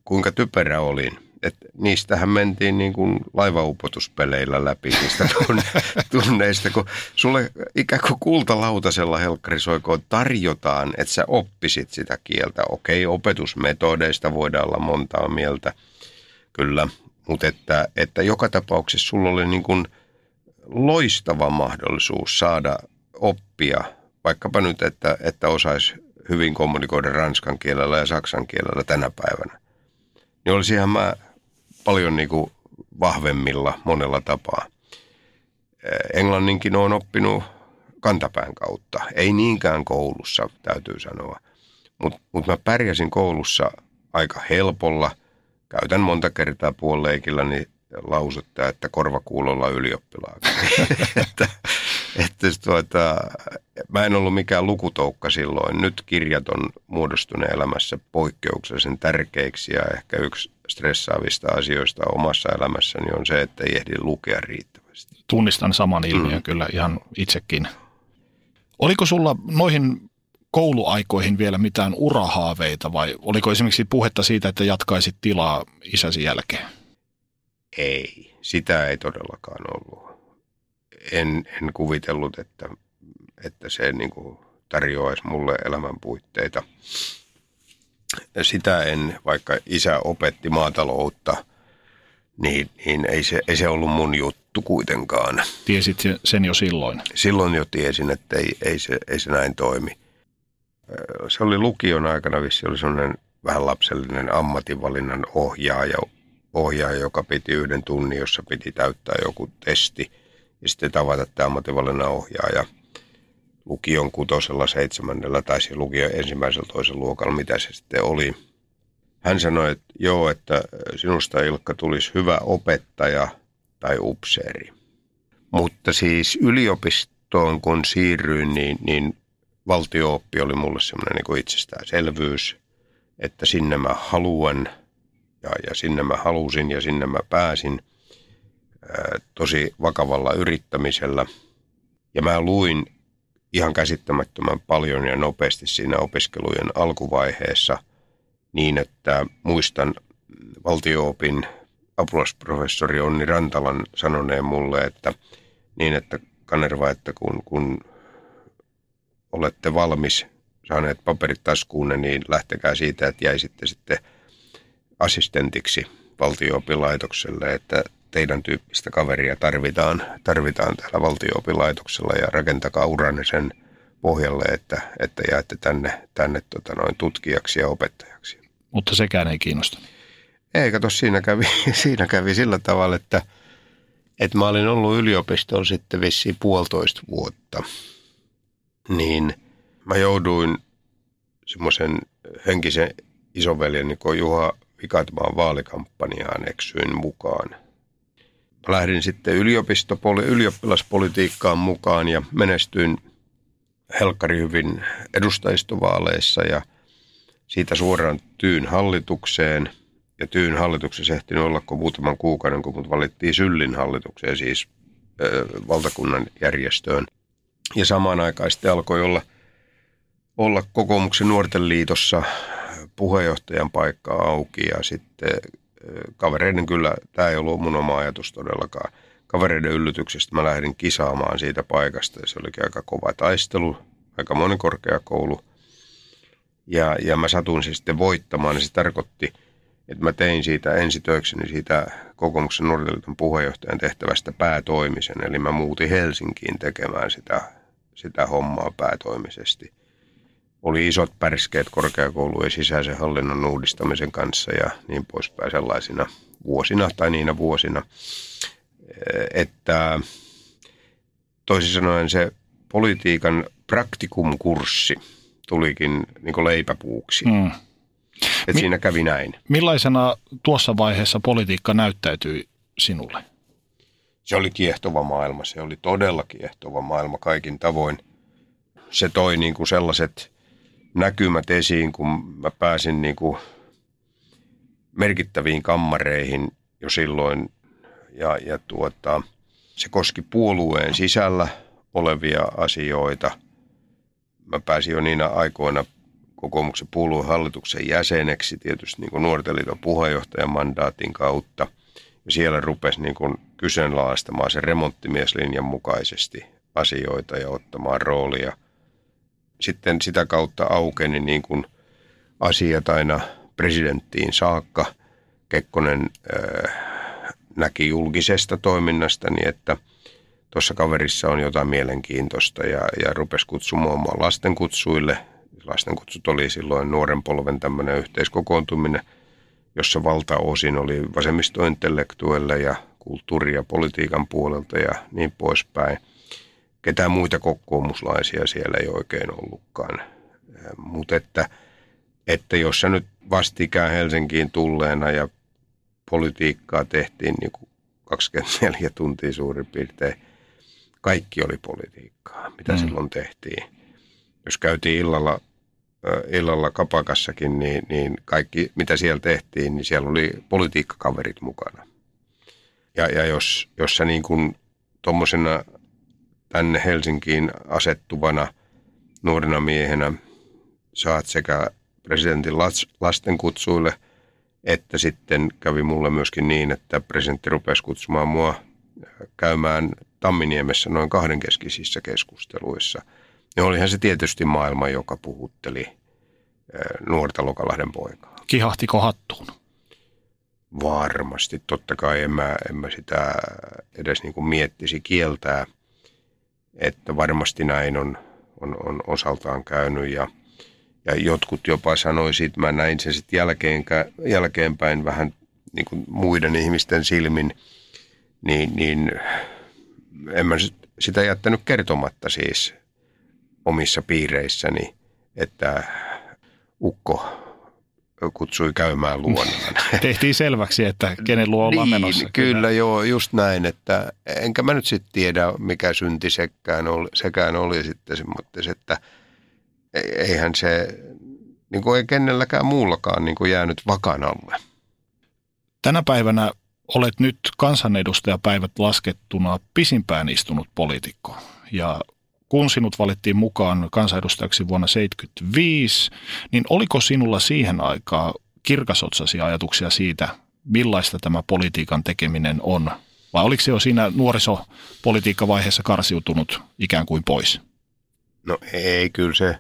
kuinka typerä olin, että niistähän mentiin niin kuin laivaupotuspeleillä läpi niistä tunne, <laughs> tunneista, kun sulle ikään kuin kultalautasella helkkarisoikoon tarjotaan, että sä oppisit sitä kieltä. Okei, opetusmetodeista voidaan olla montaa mieltä, kyllä, mutta että, että joka tapauksessa sulla oli niin kuin loistava mahdollisuus saada oppia, vaikkapa nyt, että, että osaisi hyvin kommunikoida ranskan kielellä ja saksan kielellä tänä päivänä. Niin olisinhan mä paljon niin kuin vahvemmilla monella tapaa. Englanninkin on oppinut kantapään kautta. Ei niinkään koulussa, täytyy sanoa. Mutta mut mä pärjäsin koulussa aika helpolla. Käytän monta kertaa puolileikillä niin lausetta, että korvakuulolla ylioppilaan. <laughs> että, että tuota, mä en ollut mikään lukutoukka silloin. Nyt kirjat on muodostunut elämässä poikkeuksellisen tärkeiksi ja ehkä yksi stressaavista asioista omassa elämässäni on se, että ei ehdi lukea riittävästi. Tunnistan saman ilmiön mm. kyllä ihan itsekin. Oliko sulla noihin kouluaikoihin vielä mitään urahaaveita vai oliko esimerkiksi puhetta siitä, että jatkaisit tilaa isäsi jälkeen? Ei, sitä ei todellakaan ollut. En, en kuvitellut, että, että se niin kuin tarjoaisi mulle elämän puitteita sitä en, vaikka isä opetti maataloutta, niin, niin ei, se, ei se ollut mun juttu kuitenkaan. Tiesit sen jo silloin? Silloin jo tiesin, että ei, ei, se, ei se näin toimi. Se oli lukion aikana vissi, oli sellainen vähän lapsellinen ammatinvalinnan ohjaaja, ohjaaja, joka piti yhden tunnin, jossa piti täyttää joku testi ja sitten tavata tämä ammatinvalinnan ohjaaja – lukion kutosella, seitsemännellä tai lukion ensimmäisellä toisen luokalla, mitä se sitten oli. hän sanoi, että joo, että sinusta Ilkka tulisi hyvä opettaja tai upseeri. Mutta siis yliopistoon kun siirryin, niin, niin valtiooppi oli mulle semmoinen niin itsestäänselvyys, että sinne mä haluan ja, ja sinne mä halusin ja sinne mä pääsin ää, tosi vakavalla yrittämisellä. Ja mä luin ihan käsittämättömän paljon ja nopeasti siinä opiskelujen alkuvaiheessa niin, että muistan valtioopin apulaisprofessori Onni Rantalan sanoneen mulle, että niin, että Kanerva, että kun, kun olette valmis saaneet paperit taskuunne, niin lähtekää siitä, että jäisitte sitten assistentiksi valtio-opilaitokselle, että teidän tyyppistä kaveria tarvitaan, tarvitaan täällä valtio-opilaitoksella ja rakentakaa uranne sen pohjalle, että, että jäätte tänne, tänne tota noin tutkijaksi ja opettajaksi. Mutta sekään ei kiinnosta. Ei, kato, siinä kävi, <laughs> siinä kävi sillä tavalla, että, että mä olin ollut yliopistolla sitten vissiin puolitoista vuotta. Niin mä jouduin semmoisen henkisen isoveljen niin Juha Vikatmaan vaalikampanjaan eksyin mukaan. Lähdin sitten yliopistopoli- ylioppilaspolitiikkaan mukaan ja menestyin helkkari hyvin edustajistovaaleissa ja siitä suoraan Tyyn hallitukseen. Ja Tyyn hallituksessa ehtinyt olla kuin muutaman kuukauden, kun mut valittiin Syllin hallitukseen, siis ö, valtakunnan järjestöön. Ja samaan aikaan sitten alkoi olla, olla kokoomuksen nuorten liitossa puheenjohtajan paikka auki ja sitten kavereiden kyllä, tämä ei ollut mun oma ajatus todellakaan. Kavereiden yllytyksestä mä lähdin kisaamaan siitä paikasta ja se olikin aika kova taistelu, aika moni korkeakoulu. Ja, ja mä satuin se sitten voittamaan, niin se tarkoitti, että mä tein siitä ensitöikseni siitä kokoomuksen nuorten puheenjohtajan tehtävästä päätoimisen. Eli mä muutin Helsinkiin tekemään sitä, sitä hommaa päätoimisesti – oli isot pärskeet korkeakoulujen sisäisen hallinnon uudistamisen kanssa ja niin poispäin sellaisina vuosina tai niinä vuosina, että toisin sanoen se politiikan praktikumkurssi tulikin niin leipäpuuksi. Mm. Että Mi- siinä kävi näin. Millaisena tuossa vaiheessa politiikka näyttäytyi sinulle? Se oli kiehtova maailma. Se oli todella kiehtova maailma kaikin tavoin. Se toi niin kuin sellaiset näkymät esiin, kun mä pääsin niin kuin merkittäviin kammareihin jo silloin. Ja, ja tuota, se koski puolueen sisällä olevia asioita. Mä pääsin jo niinä aikoina kokoomuksen puolueen hallituksen jäseneksi, tietysti niin kuin nuorten liiton puheenjohtajan mandaatin kautta. Ja siellä rupesi niin kuin kyseenalaistamaan se remonttimieslinjan mukaisesti asioita ja ottamaan roolia – sitten sitä kautta aukeni niin kuin asiat aina presidenttiin saakka. Kekkonen äh, näki julkisesta toiminnasta niin, että tuossa kaverissa on jotain mielenkiintoista ja, ja rupesi kutsumaan lastenkutsuille. Lastenkutsut oli silloin nuoren polven tämmöinen yhteiskokoontuminen, jossa valtaosin oli vasemmistointellektuelle ja kulttuuri- ja politiikan puolelta ja niin poispäin – ketään muita kokoomuslaisia siellä ei oikein ollutkaan. Mutta että, että jos sä nyt vastikään Helsinkiin tulleena ja politiikkaa tehtiin niin kuin 24 tuntia suurin piirtein, kaikki oli politiikkaa, mitä mm. silloin tehtiin. Jos käytiin illalla, illalla kapakassakin, niin, niin kaikki, mitä siellä tehtiin, niin siellä oli politiikkakaverit mukana. Ja, ja jos, jos sä niin kuin tuommoisena tänne Helsinkiin asettuvana nuorena miehenä saat sekä presidentin lastenkutsuille, että sitten kävi mulle myöskin niin, että presidentti rupesi kutsumaan mua käymään Tamminiemessä noin kahdenkeskisissä keskusteluissa. Ja olihan se tietysti maailma, joka puhutteli nuorta Lokalahden poikaa. Kihahtiko hattuun? Varmasti. Totta kai en mä, en mä sitä edes niin kuin miettisi kieltää – että varmasti näin on, on, on osaltaan käynyt ja, ja jotkut jopa sanoisivat, että mä näin sen sitten jälkeen, jälkeenpäin vähän niin kuin muiden ihmisten silmin, niin, niin en mä sitä jättänyt kertomatta siis omissa piireissäni, että ukko kutsui käymään luonaan. <laughs> Tehtiin selväksi, että kenen luo ollaan niin, menossa. Kyllä, kyllä joo, just näin, että enkä mä nyt sitten tiedä, mikä synti sekään oli, sekään oli sitten mutta se, että eihän se, niin kuin ei kenelläkään muullakaan niin kuin jäänyt vakan alle. Tänä päivänä olet nyt kansanedustajapäivät laskettuna pisimpään istunut poliitikko. Ja kun sinut valittiin mukaan kansanedustajaksi vuonna 1975, niin oliko sinulla siihen aikaan kirkasotsaisia ajatuksia siitä, millaista tämä politiikan tekeminen on? Vai oliko se jo siinä nuorisopolitiikkavaiheessa karsiutunut ikään kuin pois? No ei, kyllä se,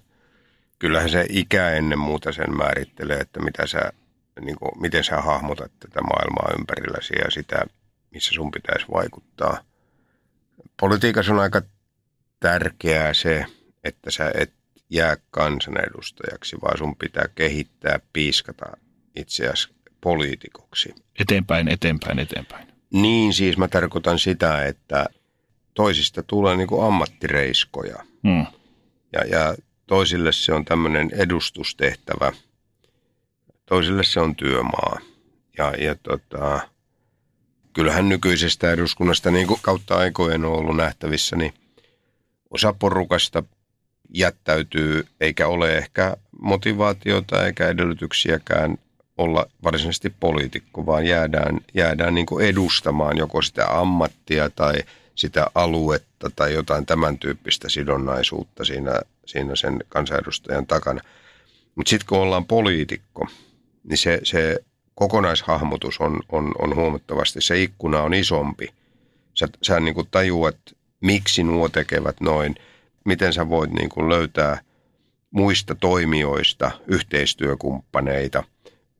kyllähän se ikä ennen muuta sen määrittelee, että mitä sä, niin kuin, miten sä hahmotat tätä maailmaa ympärilläsi ja sitä, missä sun pitäisi vaikuttaa. Politiikassa on aika tärkeää se, että sä et jää kansanedustajaksi, vaan sun pitää kehittää, piiskata itseäsi poliitikoksi. Eteenpäin, eteenpäin, eteenpäin. Niin siis mä tarkoitan sitä, että toisista tulee niin kuin ammattireiskoja. Hmm. Ja, ja toisille se on tämmöinen edustustehtävä, toisille se on työmaa. Ja, ja tota, kyllähän nykyisestä eduskunnasta niin kuin kautta aikojen on ollut nähtävissä, niin osa porukasta jättäytyy, eikä ole ehkä motivaatiota eikä edellytyksiäkään olla varsinaisesti poliitikko, vaan jäädään, jäädään niin edustamaan joko sitä ammattia tai sitä aluetta tai jotain tämän tyyppistä sidonnaisuutta siinä, siinä sen kansanedustajan takana. Mutta sitten kun ollaan poliitikko, niin se, se kokonaishahmotus on, on, on huomattavasti, se ikkuna on isompi. Sä, sä niin tajuat miksi nuo tekevät noin, miten sä voit niin kuin löytää muista toimijoista yhteistyökumppaneita,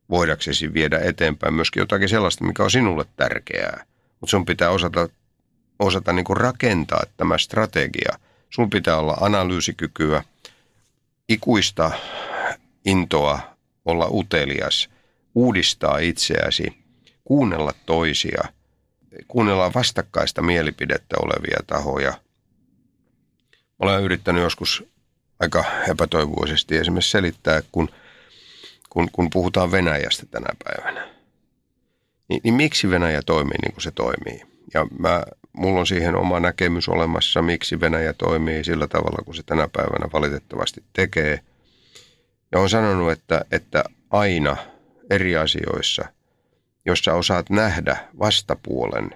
voidaksesi viedä eteenpäin myöskin jotakin sellaista, mikä on sinulle tärkeää. Mutta sun pitää osata, osata niin kuin rakentaa tämä strategia. Sun pitää olla analyysikykyä, ikuista intoa olla utelias, uudistaa itseäsi, kuunnella toisia – kuunnellaan vastakkaista mielipidettä olevia tahoja. Olen yrittänyt joskus aika epätoivoisesti esimerkiksi selittää, kun, kun, kun puhutaan Venäjästä tänä päivänä. Niin, niin miksi Venäjä toimii niin kuin se toimii? Ja mä, mulla on siihen oma näkemys olemassa, miksi Venäjä toimii sillä tavalla, kun se tänä päivänä valitettavasti tekee. Ja on sanonut, että, että aina eri asioissa – jos sä osaat nähdä vastapuolen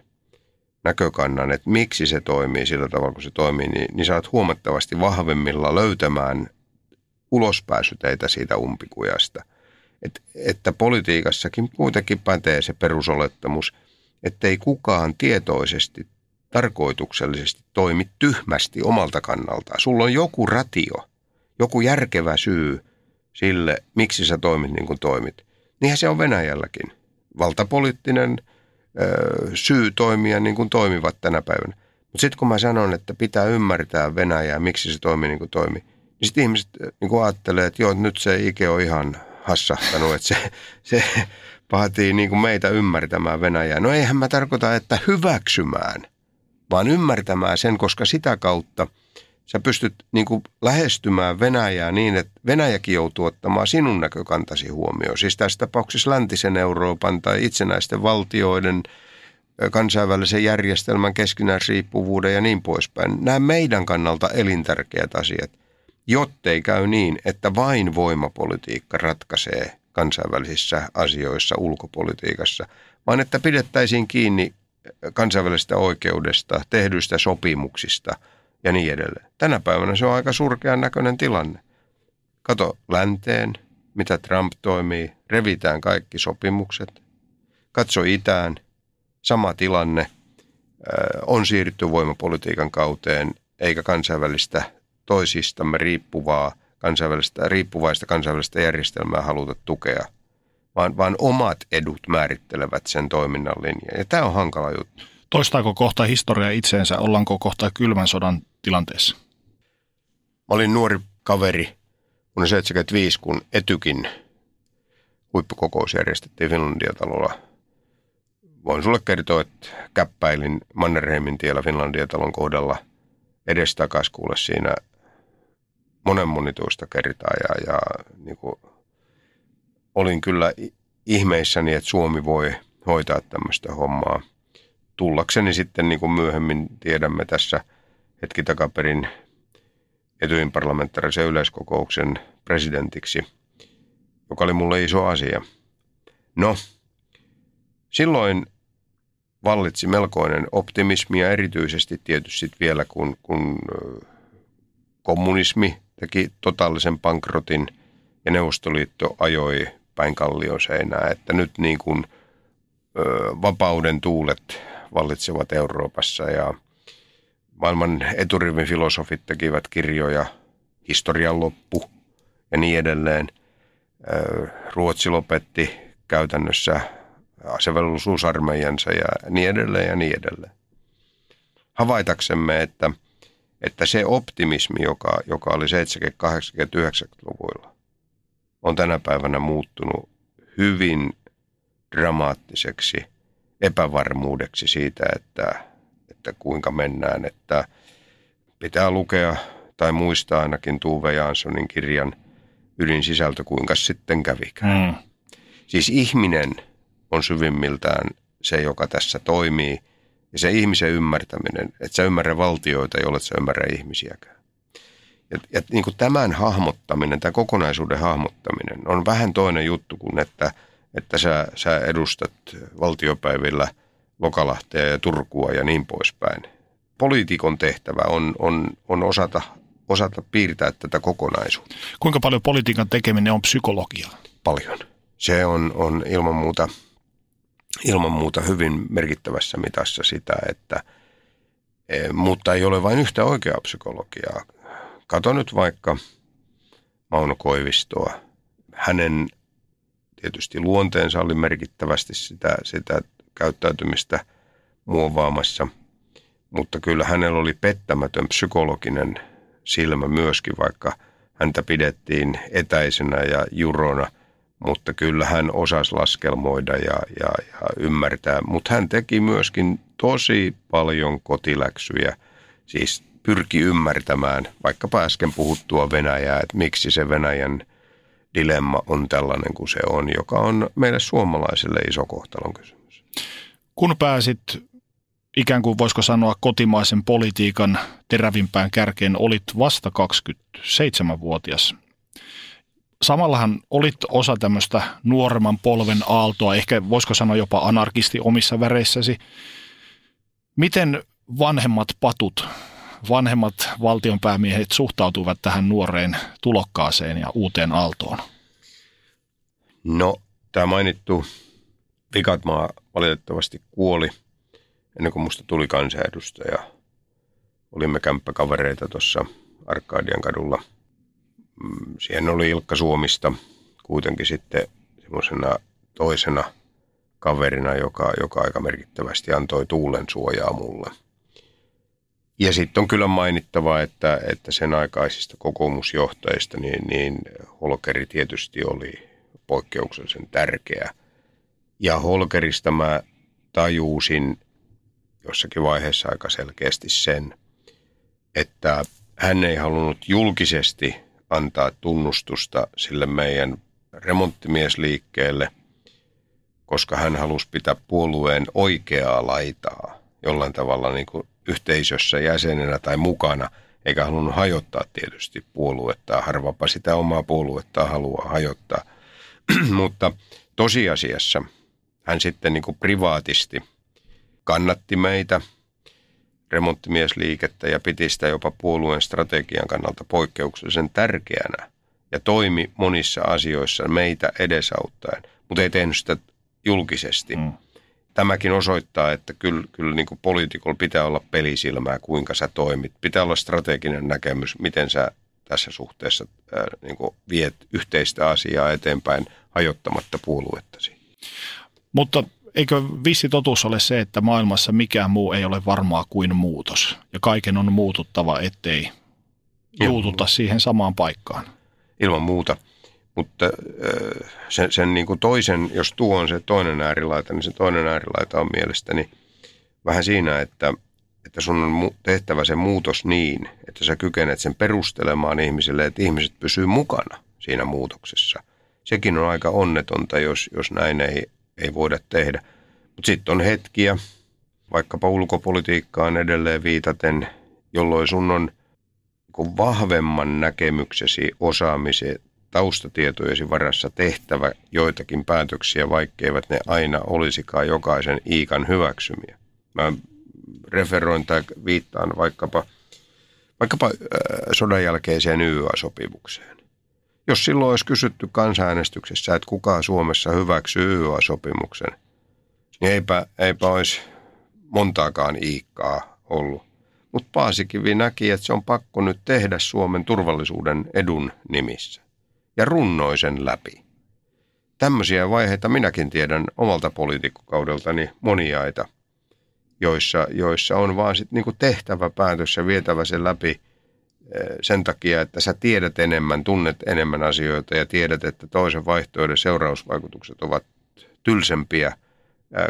näkökannan, että miksi se toimii sillä tavalla, kun se toimii, niin, niin saat huomattavasti vahvemmilla löytämään ulospääsyteitä siitä umpikujasta. Et, että politiikassakin kuitenkin pätee se perusolettamus, ettei kukaan tietoisesti, tarkoituksellisesti toimi tyhmästi omalta kannaltaan. Sulla on joku ratio, joku järkevä syy sille, miksi sä toimit niin kuin toimit. Niinhän se on Venäjälläkin valtapoliittinen ö, syy toimia niin kuin toimivat tänä päivänä. Mutta sitten kun mä sanon, että pitää ymmärtää Venäjää, miksi se toimii niin kuin toimii, niin sitten ihmiset niin kuin ajattelee, että joo, nyt se Ike on ihan hassahtanut, että se, <laughs> se vaatii niin kuin meitä ymmärtämään Venäjää. No eihän mä tarkoita, että hyväksymään, vaan ymmärtämään sen, koska sitä kautta – sä pystyt niin kuin lähestymään Venäjää niin, että Venäjäkin joutuu ottamaan sinun näkökantasi huomioon. Siis tässä tapauksessa läntisen Euroopan tai itsenäisten valtioiden kansainvälisen järjestelmän keskinäisriippuvuuden ja niin poispäin. Nämä meidän kannalta elintärkeät asiat, jottei käy niin, että vain voimapolitiikka ratkaisee kansainvälisissä asioissa, ulkopolitiikassa, vaan että pidettäisiin kiinni kansainvälisestä oikeudesta, tehdyistä sopimuksista – ja niin edelleen. Tänä päivänä se on aika surkean näköinen tilanne. Kato länteen, mitä Trump toimii, revitään kaikki sopimukset. Katso itään, sama tilanne, on siirrytty voimapolitiikan kauteen, eikä kansainvälistä toisistamme riippuvaa, kansainvälistä, riippuvaista kansainvälistä järjestelmää haluta tukea, vaan, vaan omat edut määrittelevät sen toiminnan linjan. Ja tämä on hankala juttu. Toistaako kohta historia itseensä? Ollaanko kohta kylmän sodan tilanteessa? Mä olin nuori kaveri vuonna 1975, kun Etykin huippukokous järjestettiin Finlandia-talolla. Voin sulle kertoa, että käppäilin Mannerheimin tiellä Finlandia-talon kohdalla edestakas kuule siinä monen monituista kertaa ja, ja niin kuin olin kyllä ihmeissäni, että Suomi voi hoitaa tämmöistä hommaa. Tullakseni sitten, niin kuin myöhemmin tiedämme tässä hetki takaperin Etyin parlamentaarisen yleiskokouksen presidentiksi, joka oli mulle iso asia. No, silloin vallitsi melkoinen optimismi ja erityisesti tietysti vielä kun, kun kommunismi teki totaalisen pankrotin ja Neuvostoliitto ajoi päin kallion seinää, että nyt niin kuin vapauden tuulet vallitsevat Euroopassa ja maailman eturivin filosofit tekivät kirjoja historian loppu ja niin edelleen. Ruotsi lopetti käytännössä asevelvollisuusarmeijansa ja niin edelleen ja niin edelleen. Havaitaksemme, että, että se optimismi, joka, joka oli 70-, 80-, 90-luvuilla, on tänä päivänä muuttunut hyvin dramaattiseksi epävarmuudeksi siitä, että, että kuinka mennään. Että pitää lukea tai muistaa ainakin Tuve Janssonin kirjan ydinsisältö, kuinka sitten kävikään. Mm. Siis ihminen – on syvimmiltään se, joka tässä toimii. Ja se ihmisen ymmärtäminen, että sä ymmärrä valtioita, jolle sä ymmärrä ihmisiäkään. Ja, ja niin kuin tämän hahmottaminen, tämä kokonaisuuden hahmottaminen on vähän toinen juttu kuin, että, että sä, sä edustat valtiopäivillä Lokalahtea ja Turkua ja niin poispäin. Poliitikon tehtävä on, on, on osata, osata piirtää tätä kokonaisuutta. Kuinka paljon politiikan tekeminen on psykologiaa? Paljon. Se on, on ilman muuta – ilman muuta hyvin merkittävässä mitassa sitä, että e, mutta ei ole vain yhtä oikeaa psykologiaa. Kato nyt vaikka Mauno Koivistoa. Hänen tietysti luonteensa oli merkittävästi sitä, sitä käyttäytymistä muovaamassa, mutta kyllä hänellä oli pettämätön psykologinen silmä myöskin, vaikka häntä pidettiin etäisenä ja jurona – mutta kyllä hän osasi laskelmoida ja, ja, ja ymmärtää. Mutta hän teki myöskin tosi paljon kotiläksyjä, siis pyrki ymmärtämään vaikkapa äsken puhuttua Venäjää, että miksi se Venäjän dilemma on tällainen kuin se on, joka on meille suomalaisille iso kohtalon kysymys. Kun pääsit ikään kuin voisiko sanoa kotimaisen politiikan terävimpään kärkeen, olit vasta 27-vuotias samallahan olit osa tämmöistä nuoremman polven aaltoa, ehkä voisiko sanoa jopa anarkisti omissa väreissäsi. Miten vanhemmat patut, vanhemmat valtionpäämiehet suhtautuvat tähän nuoreen tulokkaaseen ja uuteen aaltoon? No, tämä mainittu Vikatmaa valitettavasti kuoli ennen kuin musta tuli kansanedustaja. Olimme kämppäkavereita tuossa Arkadian kadulla – Mm, siihen oli Ilkka Suomista kuitenkin sitten semmoisena toisena kaverina, joka, joka aika merkittävästi antoi tuulen suojaa mulle. Ja sitten on kyllä mainittava, että, että sen aikaisista kokoomusjohtajista, niin, niin Holkeri tietysti oli poikkeuksellisen tärkeä. Ja Holkerista mä tajuusin jossakin vaiheessa aika selkeästi sen, että hän ei halunnut julkisesti – antaa tunnustusta sille meidän remonttimiesliikkeelle, koska hän halusi pitää puolueen oikeaa laitaa jollain tavalla niin kuin yhteisössä jäsenenä tai mukana, eikä halunnut hajottaa tietysti puoluetta. Harvapa sitä omaa puoluetta haluaa hajottaa. <clears throat> Mutta tosiasiassa hän sitten niin kuin privaatisti kannatti meitä – remonttimiesliikettä ja piti sitä jopa puolueen strategian kannalta poikkeuksellisen tärkeänä ja toimi monissa asioissa meitä edesauttaen, mutta ei tehnyt sitä julkisesti. Mm. Tämäkin osoittaa, että kyllä, kyllä niin kuin poliitikolla pitää olla pelisilmää, kuinka sä toimit. Pitää olla strateginen näkemys, miten sä tässä suhteessa ää, niin kuin viet yhteistä asiaa eteenpäin hajottamatta puoluettasi. Mutta eikö vissi totuus ole se, että maailmassa mikään muu ei ole varmaa kuin muutos ja kaiken on muututtava, ettei juututa siihen samaan paikkaan? Ilman muuta. Mutta sen, sen niin kuin toisen, jos tuo on se toinen äärilaita, niin se toinen äärilaita on mielestäni vähän siinä, että, että sun on tehtävä se muutos niin, että sä kykenet sen perustelemaan ihmisille, että ihmiset pysyy mukana siinä muutoksessa. Sekin on aika onnetonta, jos, jos näin ei, ei voida tehdä. Mutta sitten on hetkiä, vaikkapa ulkopolitiikkaan edelleen viitaten, jolloin sun on niin vahvemman näkemyksesi, osaamisen, taustatietojesi varassa tehtävä joitakin päätöksiä, vaikkeivät ne aina olisikaan jokaisen iikan hyväksymiä. Mä referoin tai viittaan vaikkapa, vaikkapa äh, sodan jälkeiseen YYA-sopimukseen. Jos silloin olisi kysytty kansanäänestyksessä, että kuka Suomessa hyväksyy YYA-sopimuksen, niin eipä, eipä olisi montaakaan iikkaa ollut. Mutta Paasikivi näki, että se on pakko nyt tehdä Suomen turvallisuuden edun nimissä. Ja runnoi sen läpi. Tämmöisiä vaiheita minäkin tiedän omalta poliitikkokaudeltani moniaita, joissa, joissa on vaan sit niinku tehtävä päätös ja vietävä sen läpi eh, sen takia, että sä tiedät enemmän, tunnet enemmän asioita ja tiedät, että toisen vaihtoehdon seurausvaikutukset ovat tylsempiä –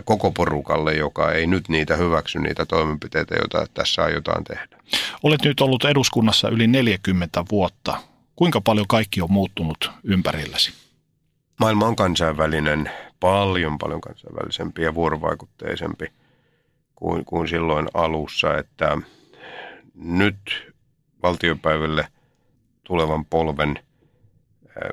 koko porukalle, joka ei nyt niitä hyväksy, niitä toimenpiteitä, joita tässä aiotaan tehdä. Olet nyt ollut eduskunnassa yli 40 vuotta. Kuinka paljon kaikki on muuttunut ympärilläsi? Maailma on kansainvälinen, paljon paljon kansainvälisempi ja vuorovaikutteisempi kuin, kuin silloin alussa, että nyt valtiopäiville tulevan polven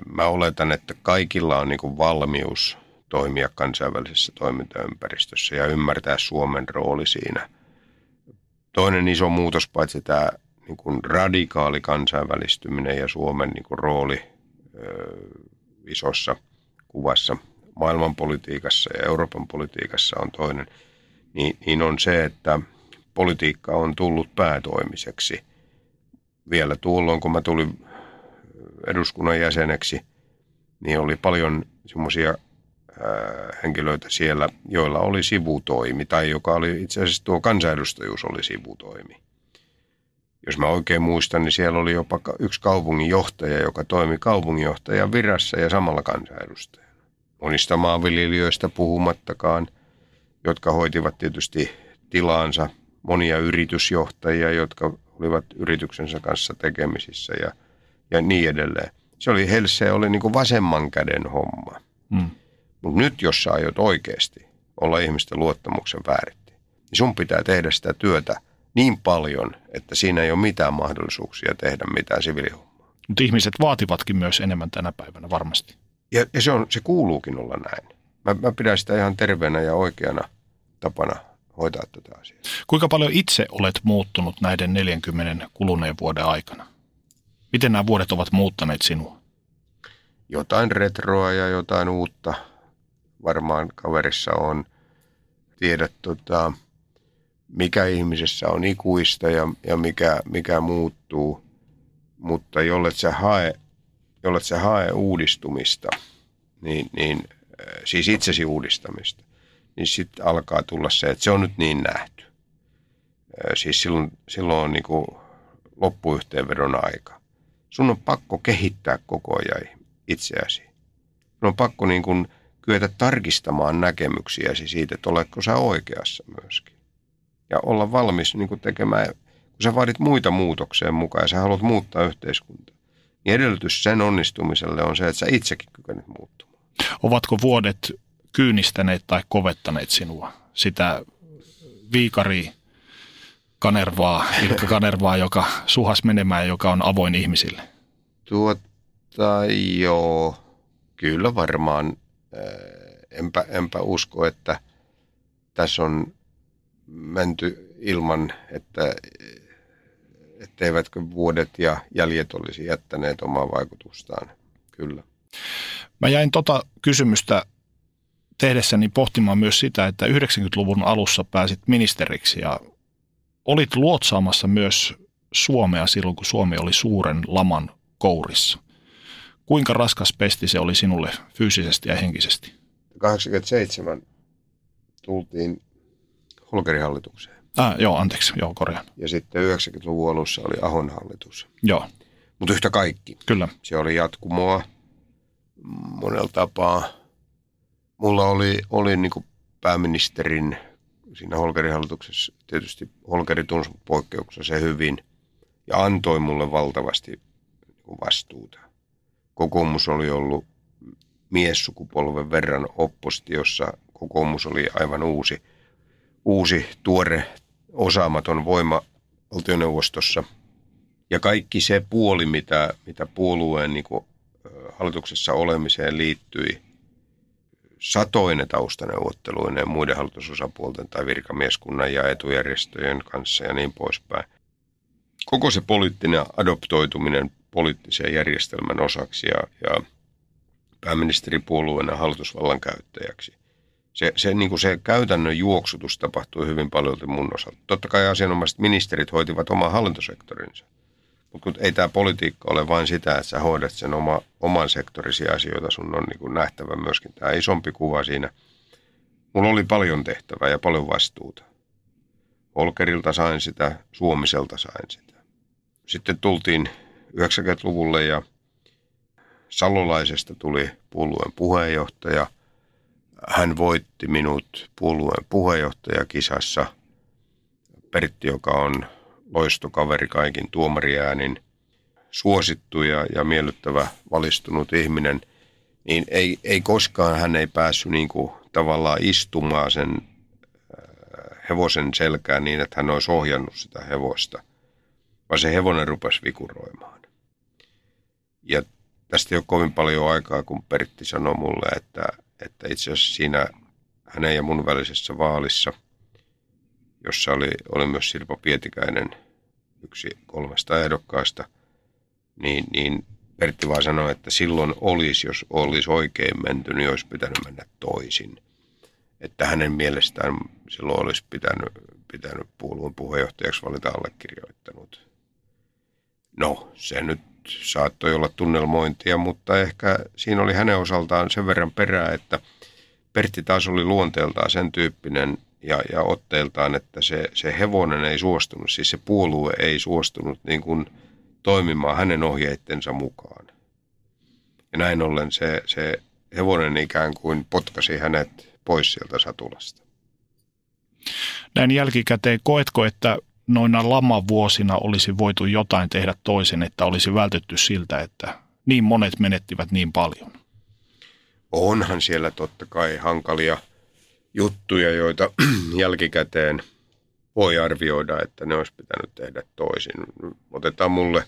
mä oletan, että kaikilla on niin valmius toimia kansainvälisessä toimintaympäristössä ja ymmärtää Suomen rooli siinä. Toinen iso muutos, paitsi tämä niin kuin radikaali kansainvälistyminen ja Suomen niin kuin rooli ö, isossa kuvassa maailmanpolitiikassa ja Euroopan politiikassa on toinen, niin, niin on se, että politiikka on tullut päätoimiseksi. Vielä tuolloin, kun mä tulin eduskunnan jäseneksi, niin oli paljon semmoisia henkilöitä siellä, joilla oli sivutoimi, tai joka oli itse asiassa tuo kansanedustajuus oli sivutoimi. Jos mä oikein muistan, niin siellä oli jopa yksi kaupunginjohtaja, joka toimi kaupunginjohtajan virassa ja samalla kansanedustajana. Monista maanviljelijöistä puhumattakaan, jotka hoitivat tietysti tilaansa, monia yritysjohtajia, jotka olivat yrityksensä kanssa tekemisissä ja, ja niin edelleen. Se oli Helse oli niin kuin vasemman käden homma. Mm. Mutta nyt, jos sä aiot oikeasti olla ihmisten luottamuksen vääritti, niin sun pitää tehdä sitä työtä niin paljon, että siinä ei ole mitään mahdollisuuksia tehdä mitään siviilihommaa. Mutta ihmiset vaativatkin myös enemmän tänä päivänä varmasti. Ja, ja se, on, se kuuluukin olla näin. Mä, mä pidän sitä ihan terveenä ja oikeana tapana hoitaa tätä asiaa. Kuinka paljon itse olet muuttunut näiden 40 kuluneen vuoden aikana? Miten nämä vuodet ovat muuttaneet sinua? Jotain retroa ja jotain uutta – varmaan kaverissa on. Tiedät, tota, mikä ihmisessä on ikuista ja, ja mikä, mikä muuttuu, mutta jollet sä hae, jollet sä hae uudistumista, niin, niin äh, siis itsesi uudistamista, niin sitten alkaa tulla se, että se on nyt niin nähty. Äh, siis silloin, silloin on niin kuin loppuyhteenvedon aika. Sun on pakko kehittää koko ajan itseäsi. Sun on pakko niin kuin kyetä tarkistamaan näkemyksiäsi siitä, että oletko sä oikeassa myöskin. Ja olla valmis niin kuin tekemään, kun sä vaadit muita muutokseen mukaan ja sä haluat muuttaa yhteiskuntaa, niin edellytys sen onnistumiselle on se, että sä itsekin kykenet muuttumaan. Ovatko vuodet kyynistäneet tai kovettaneet sinua? Sitä viikari Kanervaa, Ilkka Kanervaa, joka suhas menemään, joka on avoin ihmisille? Tuota, joo, kyllä varmaan enpä, enpä usko, että tässä on menty ilman, että etteivätkö vuodet ja jäljet olisi jättäneet omaa vaikutustaan. Kyllä. Mä jäin tota kysymystä tehdessäni pohtimaan myös sitä, että 90-luvun alussa pääsit ministeriksi ja olit luotsaamassa myös Suomea silloin, kun Suomi oli suuren laman kourissa. Kuinka raskas pesti se oli sinulle fyysisesti ja henkisesti? 87 tultiin Holkerin hallitukseen. Ah, joo, anteeksi, joo, korjaan. Ja sitten 90-luvun alussa oli Ahon hallitus. Joo. Mutta yhtä kaikki. Kyllä. Se oli jatkumoa monella tapaa. Mulla oli, oli niin kuin pääministerin siinä Holkerin hallituksessa, tietysti Holkeri tunsi poikkeuksessa se hyvin ja antoi mulle valtavasti niin vastuuta kokoomus oli ollut miessukupolven verran oppositiossa. Kokoomus oli aivan uusi, uusi tuore, osaamaton voima valtioneuvostossa. Ja kaikki se puoli, mitä, mitä puolueen niin kuin, hallituksessa olemiseen liittyi, satoinen taustaneuvotteluinen ja muiden hallitusosapuolten tai virkamieskunnan ja etujärjestöjen kanssa ja niin poispäin. Koko se poliittinen adoptoituminen poliittisen järjestelmän osaksi ja, ja pääministeripuolueena hallitusvallan käyttäjäksi. Se, se, niin kuin se käytännön juoksutus tapahtui hyvin paljon mun osalta. Totta kai asianomaiset ministerit hoitivat oman hallintosektorinsa. Mutta ei tämä politiikka ole vain sitä, että sä hoidat sen oma, oman sektorisi asioita, sun on niin kuin nähtävä myöskin tämä isompi kuva siinä. Mulla oli paljon tehtävää ja paljon vastuuta. Olkerilta sain sitä, Suomiselta sain sitä. Sitten tultiin 90-luvulle ja Salolaisesta tuli puolueen puheenjohtaja. Hän voitti minut puolueen puheenjohtajakisassa. Pertti, joka on loistokaveri kaikin tuomariäänin, suosittu ja, ja miellyttävä valistunut ihminen, niin ei, ei koskaan hän ei päässyt niin kuin tavallaan istumaan sen äh, hevosen selkään niin, että hän olisi ohjannut sitä hevosta, vaan se hevonen rupesi vikuroimaan. Ja tästä ei ole kovin paljon aikaa, kun Pertti sanoi mulle, että, että itse asiassa siinä hänen ja mun välisessä vaalissa, jossa oli, oli myös Sirpa Pietikäinen yksi kolmesta ehdokkaasta, niin, niin Pertti vaan sanoi, että silloin olisi, jos olisi oikein menty, niin olisi pitänyt mennä toisin. Että hänen mielestään silloin olisi pitänyt, pitänyt puolueen puheenjohtajaksi valita allekirjoittanut. No, se nyt saattoi olla tunnelmointia, mutta ehkä siinä oli hänen osaltaan sen verran perää, että Pertti taas oli luonteeltaan sen tyyppinen ja, ja otteeltaan, että se, se hevonen ei suostunut, siis se puolue ei suostunut niin kuin toimimaan hänen ohjeittensa mukaan. Ja näin ollen se, se hevonen ikään kuin potkasi hänet pois sieltä satulasta. Näin jälkikäteen, koetko, että noina lamavuosina olisi voitu jotain tehdä toisen, että olisi vältytty siltä, että niin monet menettivät niin paljon? Onhan siellä totta kai hankalia juttuja, joita <clears throat> jälkikäteen voi arvioida, että ne olisi pitänyt tehdä toisin. Otetaan mulle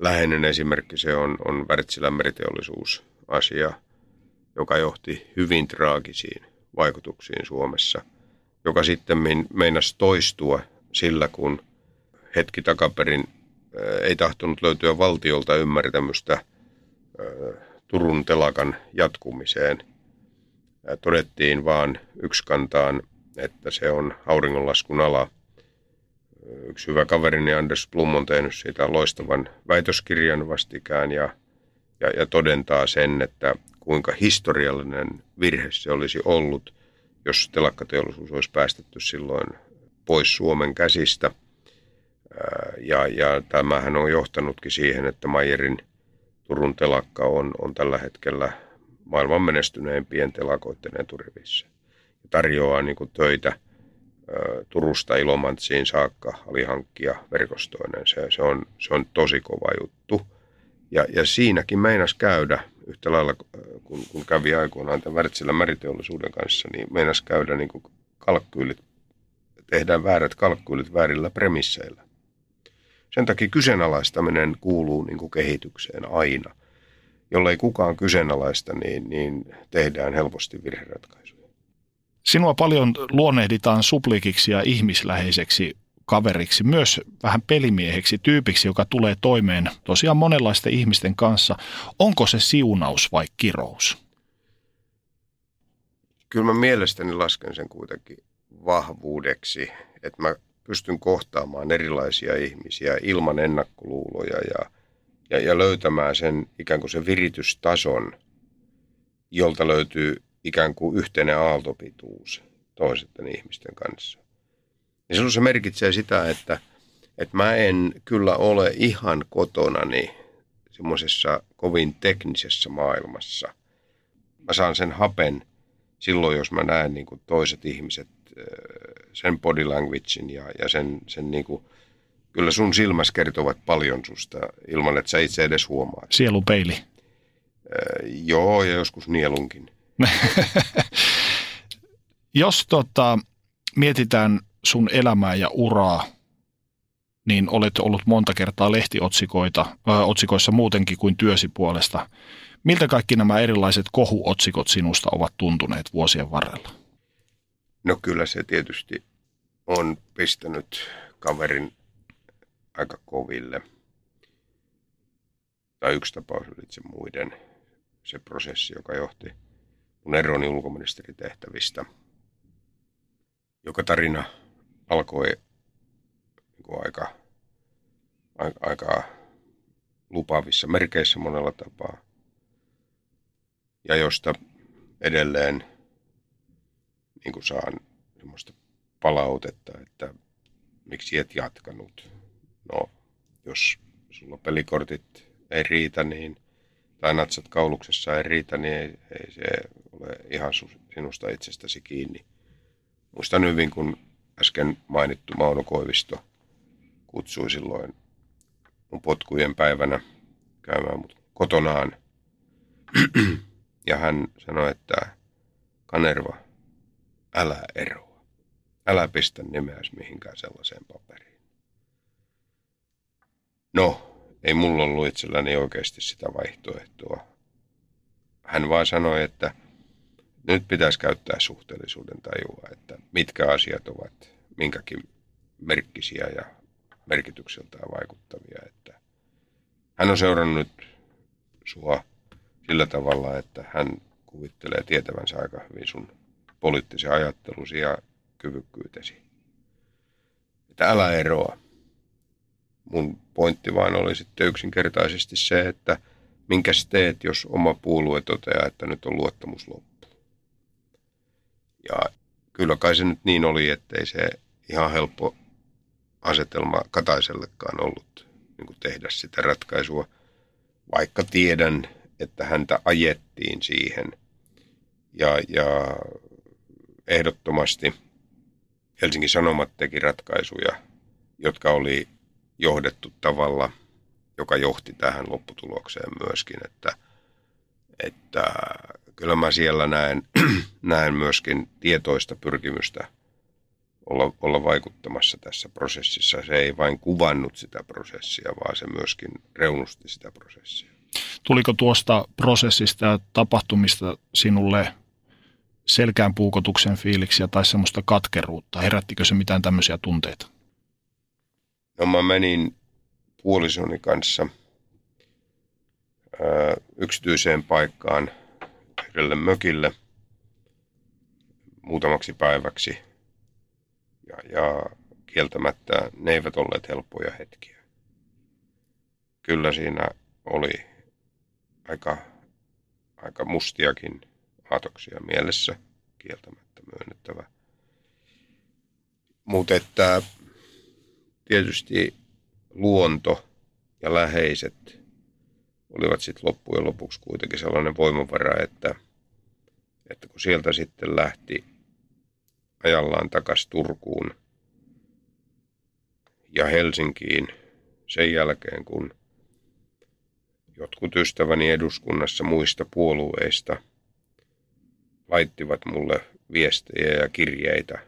läheinen esimerkki, se on, on Wärtsilän meriteollisuusasia, joka johti hyvin traagisiin vaikutuksiin Suomessa, joka sitten meinasi toistua sillä, kun hetki takaperin ei tahtonut löytyä valtiolta ymmärtämystä Turun telakan jatkumiseen. Todettiin vaan kantaan, että se on auringonlaskun ala. Yksi hyvä kaverini Anders Blum on tehnyt siitä loistavan väitöskirjan vastikään ja, ja, ja todentaa sen, että kuinka historiallinen virhe se olisi ollut, jos telakkateollisuus olisi päästetty silloin pois Suomen käsistä. Ja, ja tämähän on johtanutkin siihen, että Mayerin Turun telakka on, on tällä hetkellä maailman menestyneimpien telakoiden eturivissä. Tarjoaa niin kuin töitä Turusta Ilomantsiin saakka alihankkia verkostoinen. Se, se, on, se on tosi kova juttu. Ja, ja siinäkin meinas käydä yhtä lailla, kun, kun kävi aikoinaan tämän Wärtsilän märiteollisuuden kanssa, niin meinas käydä niin kuin kalkkyylit tehdään väärät kalkkuilit väärillä premisseillä. Sen takia kyseenalaistaminen kuuluu niin kuin kehitykseen aina. Jollei kukaan kyseenalaista, niin, niin tehdään helposti virheratkaisuja. Sinua paljon luonnehditaan suplikiksi ja ihmisläheiseksi kaveriksi, myös vähän pelimieheksi, tyypiksi, joka tulee toimeen tosiaan monenlaisten ihmisten kanssa. Onko se siunaus vai kirous? Kyllä mä mielestäni lasken sen kuitenkin vahvuudeksi, että mä pystyn kohtaamaan erilaisia ihmisiä ilman ennakkoluuloja ja, ja, ja löytämään sen ikään kuin sen viritystason, jolta löytyy ikään kuin yhteinen aaltopituus toisten ihmisten kanssa. Ja silloin se merkitsee sitä, että, että mä en kyllä ole ihan kotonani semmoisessa kovin teknisessä maailmassa. Mä saan sen hapen silloin, jos mä näen niin kuin toiset ihmiset sen body languagein ja, ja sen, sen niin kuin, kyllä sun silmäs kertovat paljon susta ilman, että sä itse edes huomaat. Sielupeili. joo, ja joskus nielunkin. <laughs> Jos tota, mietitään sun elämää ja uraa, niin olet ollut monta kertaa lehtiotsikoita, ö, otsikoissa muutenkin kuin työsi puolesta. Miltä kaikki nämä erilaiset kohuotsikot sinusta ovat tuntuneet vuosien varrella? No kyllä se tietysti on pistänyt kaverin aika koville. Tai yksi tapaus ylitse muiden. Se prosessi, joka johti mun eroni ulkoministeritehtävistä. Joka tarina alkoi niin aika, aika, aika lupaavissa merkeissä monella tapaa. Ja josta edelleen niin kuin saan semmoista palautetta, että miksi et jatkanut. No, jos sulla pelikortit ei riitä, niin, tai natsat kauluksessa ei riitä, niin ei, ei se ole ihan sinusta itsestäsi kiinni. Muistan hyvin, kun äsken mainittu Mauno Koivisto kutsui silloin mun potkujen päivänä käymään mut kotonaan. <clears throat> ja hän sanoi, että Kanerva, älä eroa. Älä pistä nimeäsi mihinkään sellaiseen paperiin. No, ei mulla ollut itselläni oikeasti sitä vaihtoehtoa. Hän vaan sanoi, että nyt pitäisi käyttää suhteellisuuden tajua, että mitkä asiat ovat minkäkin merkkisiä ja merkitykseltään vaikuttavia. Että hän on seurannut sua sillä tavalla, että hän kuvittelee tietävänsä aika hyvin sun poliittisen ajattelusi ja kyvykkyytesi. Että älä eroa. Mun pointti vaan oli sitten yksinkertaisesti se, että minkä teet, jos oma puolue toteaa, että nyt on luottamus loppu. Ja kyllä kai se nyt niin oli, ettei se ihan helppo asetelma Kataisellekaan ollut niin kuin tehdä sitä ratkaisua, vaikka tiedän, että häntä ajettiin siihen. Ja, ja ehdottomasti Helsingin Sanomat teki ratkaisuja, jotka oli johdettu tavalla, joka johti tähän lopputulokseen myöskin, että, että kyllä mä siellä näen, <clears throat> näen myöskin tietoista pyrkimystä olla, olla vaikuttamassa tässä prosessissa. Se ei vain kuvannut sitä prosessia, vaan se myöskin reunusti sitä prosessia. Tuliko tuosta prosessista ja tapahtumista sinulle selkään puukotuksen fiiliksiä tai semmoista katkeruutta? Herättikö se mitään tämmöisiä tunteita? No mä menin puolisoni kanssa ää, yksityiseen paikkaan yhdelle mökille muutamaksi päiväksi. Ja, ja kieltämättä ne eivät olleet helppoja hetkiä. Kyllä siinä oli aika, aika mustiakin aatoksia mielessä, kieltämättä myönnettävä. Mutta että tietysti luonto ja läheiset olivat sitten loppujen lopuksi kuitenkin sellainen voimavara, että, että kun sieltä sitten lähti ajallaan takaisin Turkuun ja Helsinkiin sen jälkeen, kun jotkut ystäväni eduskunnassa muista puolueista laittivat mulle viestejä ja kirjeitä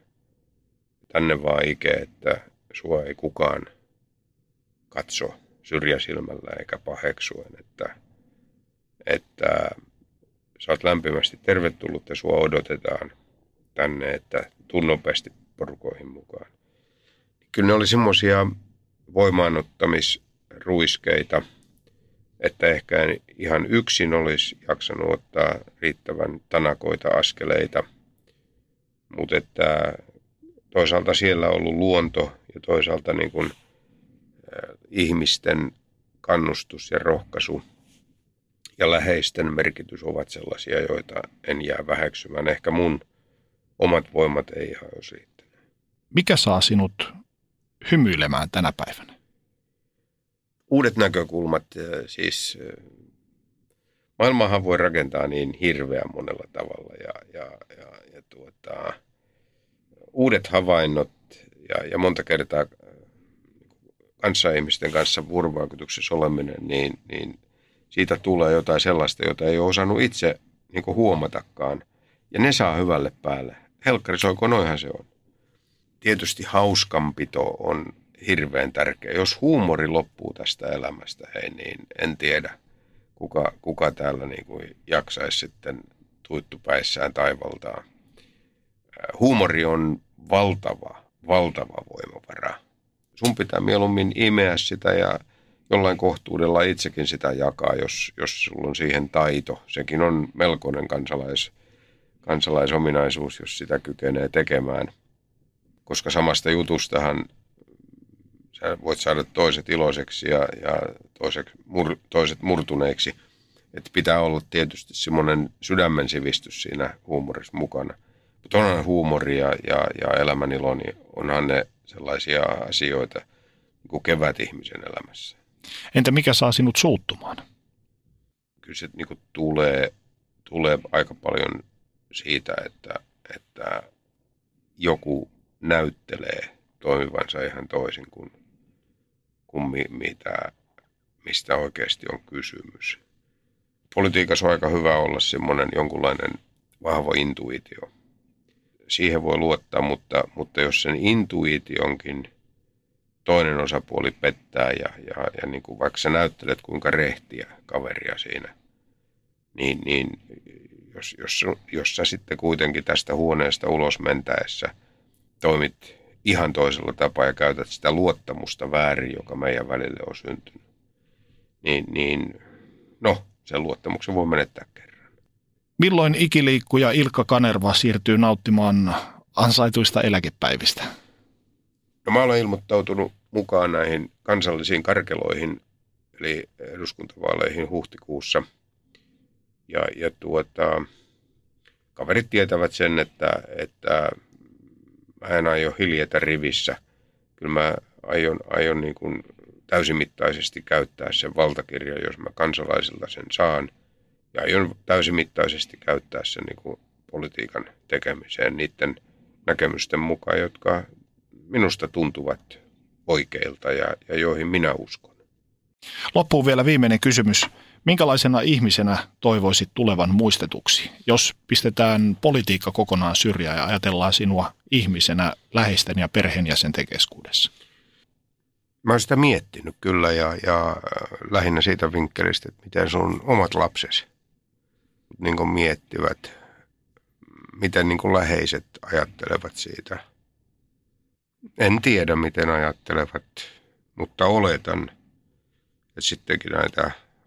tänne vaan ike, että sua ei kukaan katso syrjäsilmällä eikä paheksuen, että, että sä oot lämpimästi tervetullut ja sua odotetaan tänne, että tuu nopeasti porukoihin mukaan. Kyllä ne oli semmoisia voimaanottamisruiskeita, että ehkä en ihan yksin olisi jaksanut ottaa riittävän tanakoita askeleita, mutta että toisaalta siellä on ollut luonto ja toisaalta niin kuin, äh, ihmisten kannustus ja rohkaisu ja läheisten merkitys ovat sellaisia, joita en jää väheksymään. Ehkä mun omat voimat ei ihan olisi riittänyt. Mikä saa sinut hymyilemään tänä päivänä? Uudet näkökulmat, siis maailmahan voi rakentaa niin hirveän monella tavalla ja, ja, ja, ja tuota, uudet havainnot ja, ja monta kertaa kanssaihmisten kanssa vuorovaikutuksessa oleminen, niin, niin siitä tulee jotain sellaista, jota ei ole osannut itse niin huomatakaan. Ja ne saa hyvälle päälle. Helkkari soiko, noinhan se on. Tietysti hauskanpito on hirveän tärkeä. Jos huumori loppuu tästä elämästä, hei, niin en tiedä, kuka, kuka täällä niin kuin jaksaisi sitten tuittupäissään taivaltaa. Huumori on valtava, valtava voimavara. Sun pitää mieluummin imeä sitä ja jollain kohtuudella itsekin sitä jakaa, jos, jos sulla on siihen taito. Sekin on melkoinen kansalais, kansalaisominaisuus, jos sitä kykenee tekemään. Koska samasta jutustahan sä voit saada toiset iloiseksi ja, ja toiset, mur, toiset murtuneiksi. Että pitää olla tietysti semmoinen sydämen sivistys siinä huumorissa mukana. Mutta onhan huumori ja, ja, ja elämänilo, niin onhan ne sellaisia asioita niin kuin kevät ihmisen elämässä. Entä mikä saa sinut suuttumaan? Kyllä se niin kuin tulee, tulee aika paljon siitä, että, että joku näyttelee toimivansa ihan toisin kuin, kuin mi, mitä, mistä oikeasti on kysymys. Politiikassa on aika hyvä olla semmoinen jonkunlainen vahva intuitio. Siihen voi luottaa, mutta, mutta jos sen intuitionkin – toinen osapuoli pettää ja, ja, ja niin kuin vaikka sä näyttelet kuinka rehtiä kaveria siinä, niin, niin jos, jos, jos sä sitten kuitenkin tästä huoneesta ulos mentäessä toimit ihan toisella tapaa ja käytät sitä luottamusta väärin, joka meidän välille on syntynyt, niin, niin no, sen luottamuksen voi menettää kerran. Milloin ikiliikkuja Ilkka Kanerva siirtyy nauttimaan ansaituista eläkepäivistä? No mä olen ilmoittautunut mukaan näihin kansallisiin karkeloihin, eli eduskuntavaaleihin huhtikuussa. Ja, ja tuota, kaverit tietävät sen, että, että mä en aio hiljetä rivissä. Kyllä mä aion, aion niin kuin täysimittaisesti käyttää sen valtakirjan, jos mä kansalaisilta sen saan. Ja aion täysimittaisesti käyttää sen niin kuin politiikan tekemiseen niiden näkemysten mukaan, jotka minusta tuntuvat oikeilta ja, ja joihin minä uskon. Loppuun vielä viimeinen kysymys. Minkälaisena ihmisenä toivoisit tulevan muistetuksi, jos pistetään politiikka kokonaan syrjään ja ajatellaan sinua ihmisenä läheisten ja perheenjäsenten keskuudessa? Mä oon sitä miettinyt kyllä ja, ja äh, lähinnä siitä vinkkelistä, että miten sun omat lapsesi niin miettivät, miten niin läheiset ajattelevat siitä – en tiedä, miten ajattelevat, mutta oletan, että sittenkin näitä